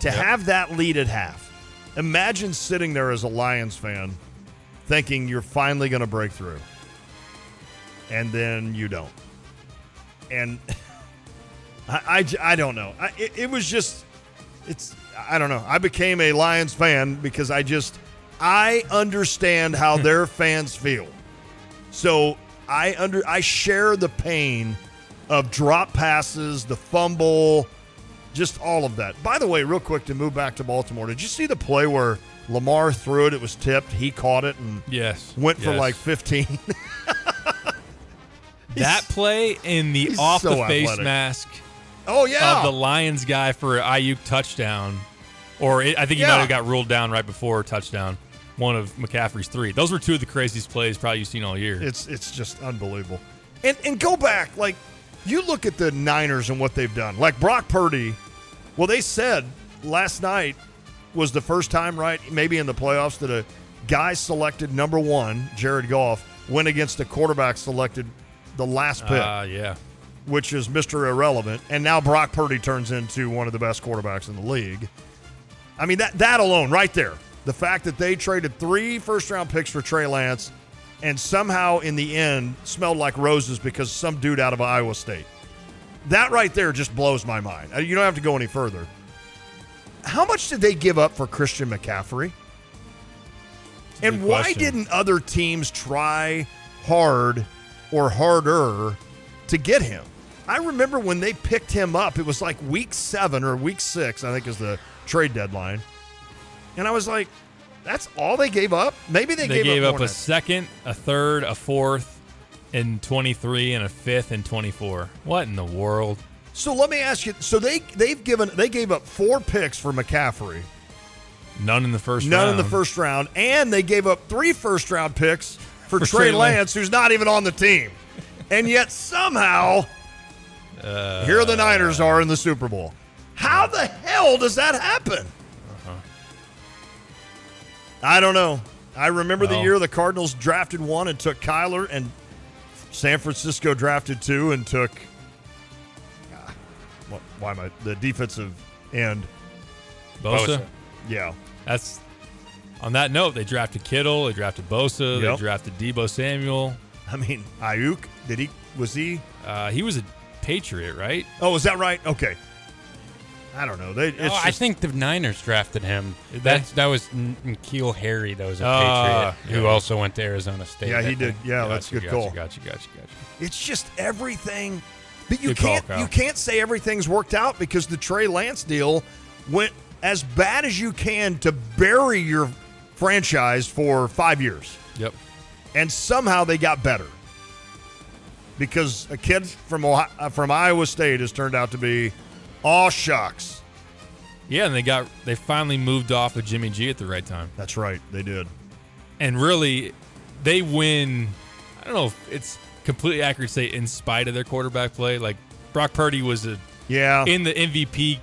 To have that lead at half. Imagine sitting there as a Lions fan thinking you're finally going to break through. And then you don't. And <laughs> I, I, I don't know. I, it, it was just, it's, I don't know. I became a Lions fan because I just, I understand how <laughs> their fans feel. So I under, I share the pain of drop passes, the fumble, just all of that. By the way, real quick to move back to Baltimore, did you see the play where Lamar threw it? It was tipped. He caught it and yes, went for like 15. <laughs> that play in the off so the face athletic. mask. Oh, yeah. of the Lions guy for an IU touchdown, or it, I think he Yeah. might have got ruled down right before touchdown. One of McCaffrey's three. Those were two of the craziest plays probably you've seen all year. It's it's just unbelievable. And and go back, like you look at the Niners and what they've done. Like Brock Purdy, well, they said last night was the first time, right? Maybe in the playoffs that a guy selected number one, Jared Goff, went against a quarterback selected the last pick. Ah, yeah. Which is Mr. Irrelevant. And now Brock Purdy turns into one of the best quarterbacks in the league. I mean, that that alone, right there. The fact that they traded three first round picks for Trey Lance and somehow in the end smelled like roses because some dude out of Iowa State. That right there just blows my mind. Uh, You don't have to go any further. How much did they give up for Christian McCaffrey? And why question. didn't other teams try hard or harder to get him? I remember when they picked him up, it was like week seven or week six, I think is the trade deadline. And I was like, that's all they gave up? Maybe they, they, gave, up, up, a second, a third, a fourth in 23, and a fifth in 24. What in the world? So let me ask you. So they they've given they gave up four picks for McCaffrey, None in the first none round. in the first round, and they gave up three first round picks for, For Trey Trey Lance, Lance. who's not even on the team, and yet somehow Uh, here the Niners are in the Super Bowl. How the hell does that happen? I don't know. I remember the year the Cardinals drafted one and took Kyler, and San Francisco drafted two and took. ah, what, why am I the defensive end? Bosa? Yeah. That's on that note. They drafted Kittle. They drafted Bosa. Yep. They drafted Deebo Samuel. I mean, Aiyuk. Did he? Was he? Uh, he was a Patriot, right? Oh, is that right? Okay. I don't know. They. It's Oh, I think the Niners drafted him. That that was N'Keal Harry. That was a Ah, Patriot who yeah. also went to Arizona State. Yeah, he did. Yeah, that's a good Gotcha, call. Gotcha, gotcha, gotcha. It's just everything. But you Good can't Kyle. you can't say everything's worked out because the Trey Lance deal went as bad as you can to bury your franchise for five years. Yep. And somehow they got better because a kid from Ohio, uh, from Iowa State has turned out to be all shucks. Yeah, and they got they finally moved off of Jimmy G at the right time. That's right, they did. And really, they win. I don't know if it's completely accurate to say in spite of their quarterback play. Like Brock Purdy was a yeah in the MVP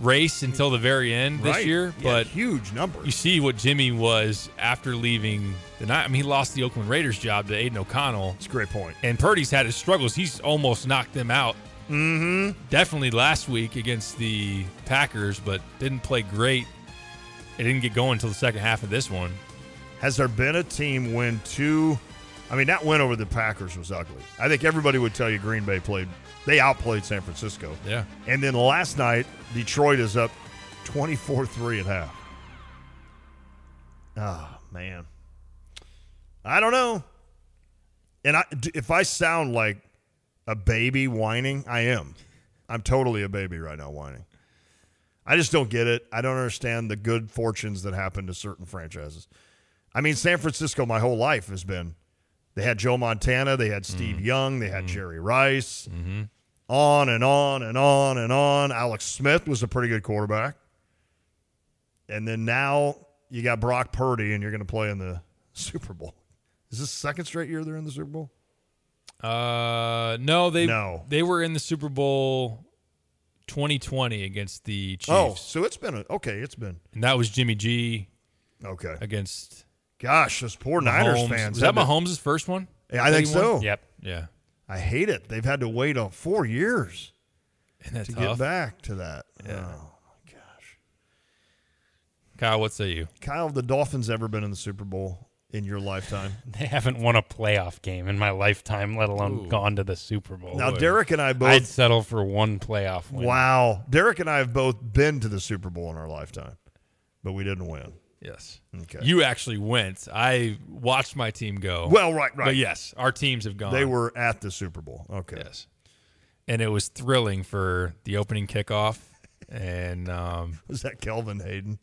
race until the very end this Right. year, Yeah, but huge numbers. You see what Jimmy was after leaving the night. I mean, he lost the Oakland Raiders job to Aidan O'Connell. It's a great point. And Purdy's had his struggles. He's almost knocked them out. Mm-hmm. Definitely last week against the Packers, but didn't play great. It didn't get going until the second half of this one. Has there been a team win two? I mean, that win over the Packers was ugly. I think everybody would tell you Green Bay played, they outplayed San Francisco. Yeah. And then last night, Detroit is up 24 3 at half. Oh, man. I don't know. And I, if I sound like a baby whining, I am. I'm totally a baby right now whining. I just don't get it. I don't understand the good fortunes that happen to certain franchises. I mean, San Francisco, my whole life has been. They had Joe Montana, they had Steve mm-hmm. Young, they had mm-hmm. Jerry Rice, mm-hmm. on and on and on and on. Alex Smith was a pretty good quarterback. And then now you got Brock Purdy, and you're going to play in the <laughs> Super Bowl. Is this second straight year they're in the Super Bowl? Uh, no, they No. they were in the Super Bowl 2020 against the Chiefs. Oh, so it's been a, okay. It's been and that was Jimmy G. Okay. Against Gosh, those poor Niners Mahomes. fans. Was that Mahomes' first one? Yeah, I think That he won? so. Yep. Yeah. I hate it. They've had to wait on four years to tough? get back to that. Yeah. Oh. My gosh. Kyle, what say you? Kyle, the Dolphins ever been in the Super Bowl in your lifetime? <laughs> They haven't won a playoff game in my lifetime, let alone Ooh. gone to the Super Bowl. Now, Derek and I both- I'd settle for one playoff win. Wow. Derek and I have both been to the Super Bowl in our lifetime, but we didn't win. Yes. Okay. You actually went. I watched my team go. Well, right, right. But yes, our teams have gone. They were at the Super Bowl. Okay. Yes. And it was thrilling for the opening kickoff. And um, <laughs> was that Kelvin Hayden?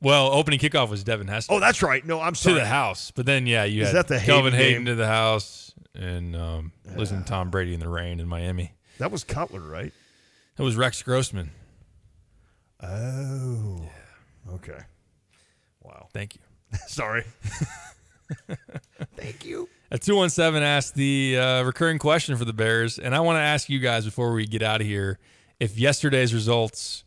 Well, opening kickoff was Devin Hester. Oh, that's right. No, I'm sorry. to the house. But then, yeah, you Is had that the Kelvin Hayden Hayden to the house and um, listen to Tom Brady in the rain in Miami. That was Cutler, right? That was Rex Grossman. Oh. yeah. Okay. Wow. Thank you. <laughs> Sorry. <laughs> Thank you. At 217 asked the uh, recurring question for the Bears, and I want to ask you guys before we get out of here if yesterday's results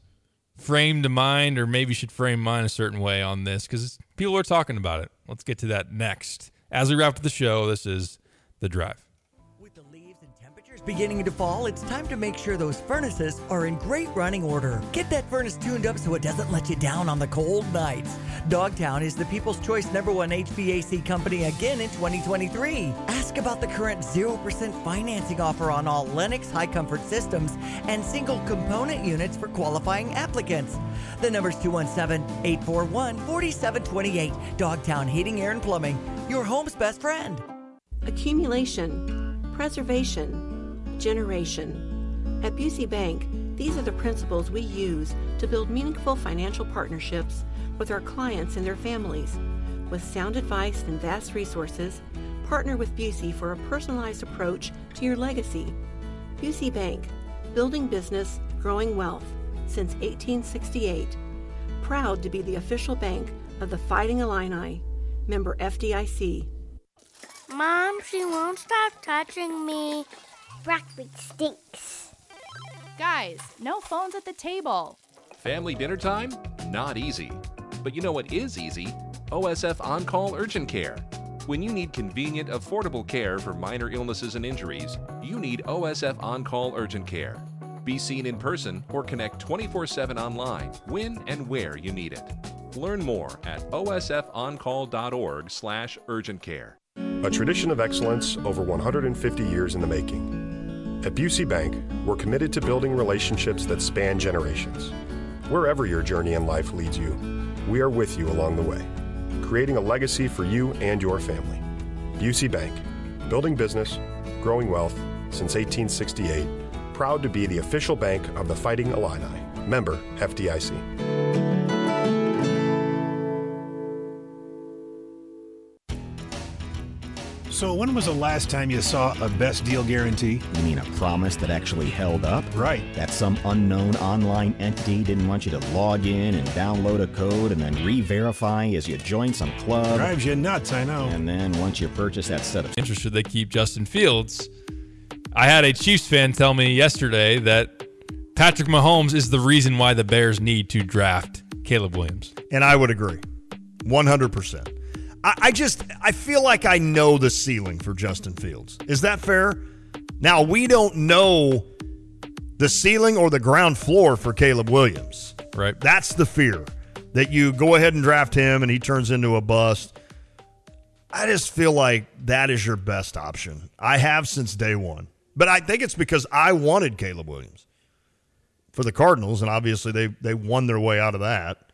framed mind or maybe should frame mine a certain way on this because people are talking about it. Let's get to that next. As we wrap up the show, this is The Drive. Beginning to fall, it's time to make sure those furnaces are in great running order. Get that furnace tuned up so it doesn't let you down on the cold nights. Dogtown is the People's Choice number one HVAC company again in 2023. Ask about the current 0% financing offer on all Lennox high comfort systems and single component units for qualifying applicants. The number's 217 841 4728. Dogtown Heating, Air, and Plumbing, your home's best friend. Accumulation, preservation, generation. At Busey Bank, these are the principles we use to build meaningful financial partnerships with our clients and their families. With sound advice and vast resources, partner with Busey for a personalized approach to your legacy. Busey Bank, building business, growing wealth since 1868. Proud to be the official bank of the Fighting Illini, member FDIC. Mom, she won't stop touching me. Broccoli stinks. Guys, no phones at the table. Family dinner time? Not easy. But you know what is easy? OSF On Call Urgent Care. When you need convenient, affordable care for minor illnesses and injuries, you need OSF On Call Urgent Care. Be seen in person or connect 24 7 online when and where you need it. Learn more at osfoncall.org slash urgent care. A tradition of excellence over 150 years in the making. At Busey Bank, we're committed to building relationships that span generations. Wherever your journey in life leads you, we are with you along the way, creating a legacy for you and your family. Busey Bank, building business, growing wealth since 1868, proud to be the official bank of the Fighting Illini. Member FDIC. So, when was the last time you saw a best deal guarantee? You mean a promise that actually held up? Right. That some unknown online entity didn't want you to log in and download a code and then re verify as you join some club? Drives you nuts, I know. And then once you purchase that set of. Interested they keep Justin Fields. I had a Chiefs fan tell me yesterday that Patrick Mahomes is the reason why the Bears need to draft Caleb Williams. And I would agree. 100%. I, I just I feel like I know the ceiling for Justin Fields. Is that fair? Now we don't know the ceiling or the ground floor for Caleb Williams. Right. That's the fear that you go ahead and draft him and he turns into a bust. I just feel like that is your best option. I have since day one. But I think it's because I wanted Caleb Williams for the Cardinals, and obviously they they won their way out of that.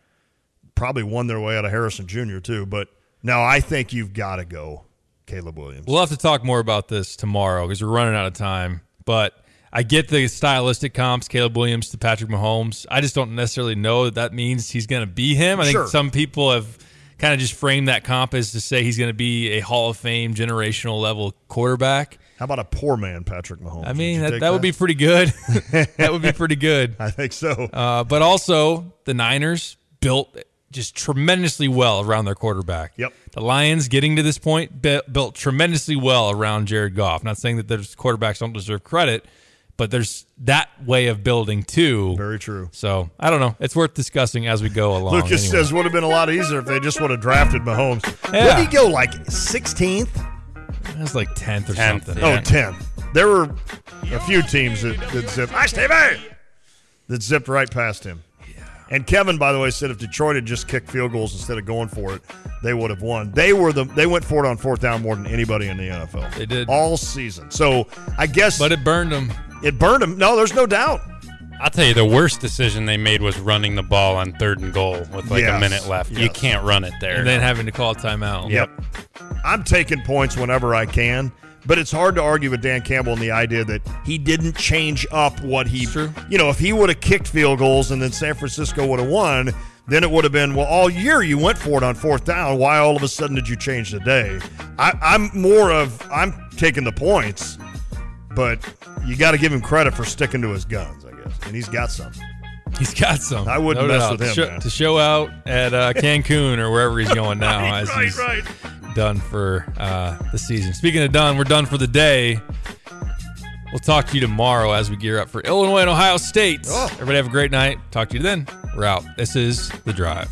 Probably won their way out of Harrison Jr. too. But now I think you've got to go Caleb Williams. We'll have to talk more about this tomorrow because we're running out of time. But I get the stylistic comps, Caleb Williams to Patrick Mahomes. I just don't necessarily know that that means he's going to be him. I think Sure. some people have kind of just framed that comp as to say he's going to be a Hall of Fame generational level quarterback. How about a poor man, Patrick Mahomes? I mean, you that, <laughs> that would be pretty good. that would be pretty good. I think so. Uh, but also, the Niners built just tremendously well around their quarterback. Yep. The Lions getting to this point built tremendously well around Jared Goff. Not saying that their quarterbacks don't deserve credit, but there's that way of building too. Very true. So I don't know. It's worth discussing as we go along. Lucas anyway. says would have been a lot easier if they just would have drafted Mahomes. Yeah. Where did he go? Like 16th? That was like 10th or 10th, something. Oh, 10th. There were a few teams that, that zipped. Hi, Stevie! That zipped right past him. And Kevin, by the way, said if Detroit had just kicked field goals instead of going for it, they would have won. They were the they went for it on fourth down more than anybody in the NFL. They did all season. So I guess, but it burned them. It burned them. No, there's no doubt. I'll tell you, the worst decision they made was running the ball on third and goal with like a minute left. You can't run it there. And then having to call a timeout. Yep. I'm taking points whenever I can, but it's hard to argue with Dan Campbell and the idea that he didn't change up what he. You know, if he would have kicked field goals and then San Francisco would have won, then it would have been well all year you went for it on fourth down. Why all of a sudden did you change the day? I, I'm more of I'm taking the points, but you got to give him credit for sticking to his guns, I guess, and he's got some. He's got some. I wouldn't No mess doubt. with him, to show, to show out at uh, <laughs> Cancun or wherever he's going now Right, as right, he's right. done for uh, the season. Speaking of done, we're done for the day. We'll talk to you tomorrow as we gear up for Illinois and Ohio State. Oh. Everybody have a great night. Talk to you then. We're out. This is The Drive.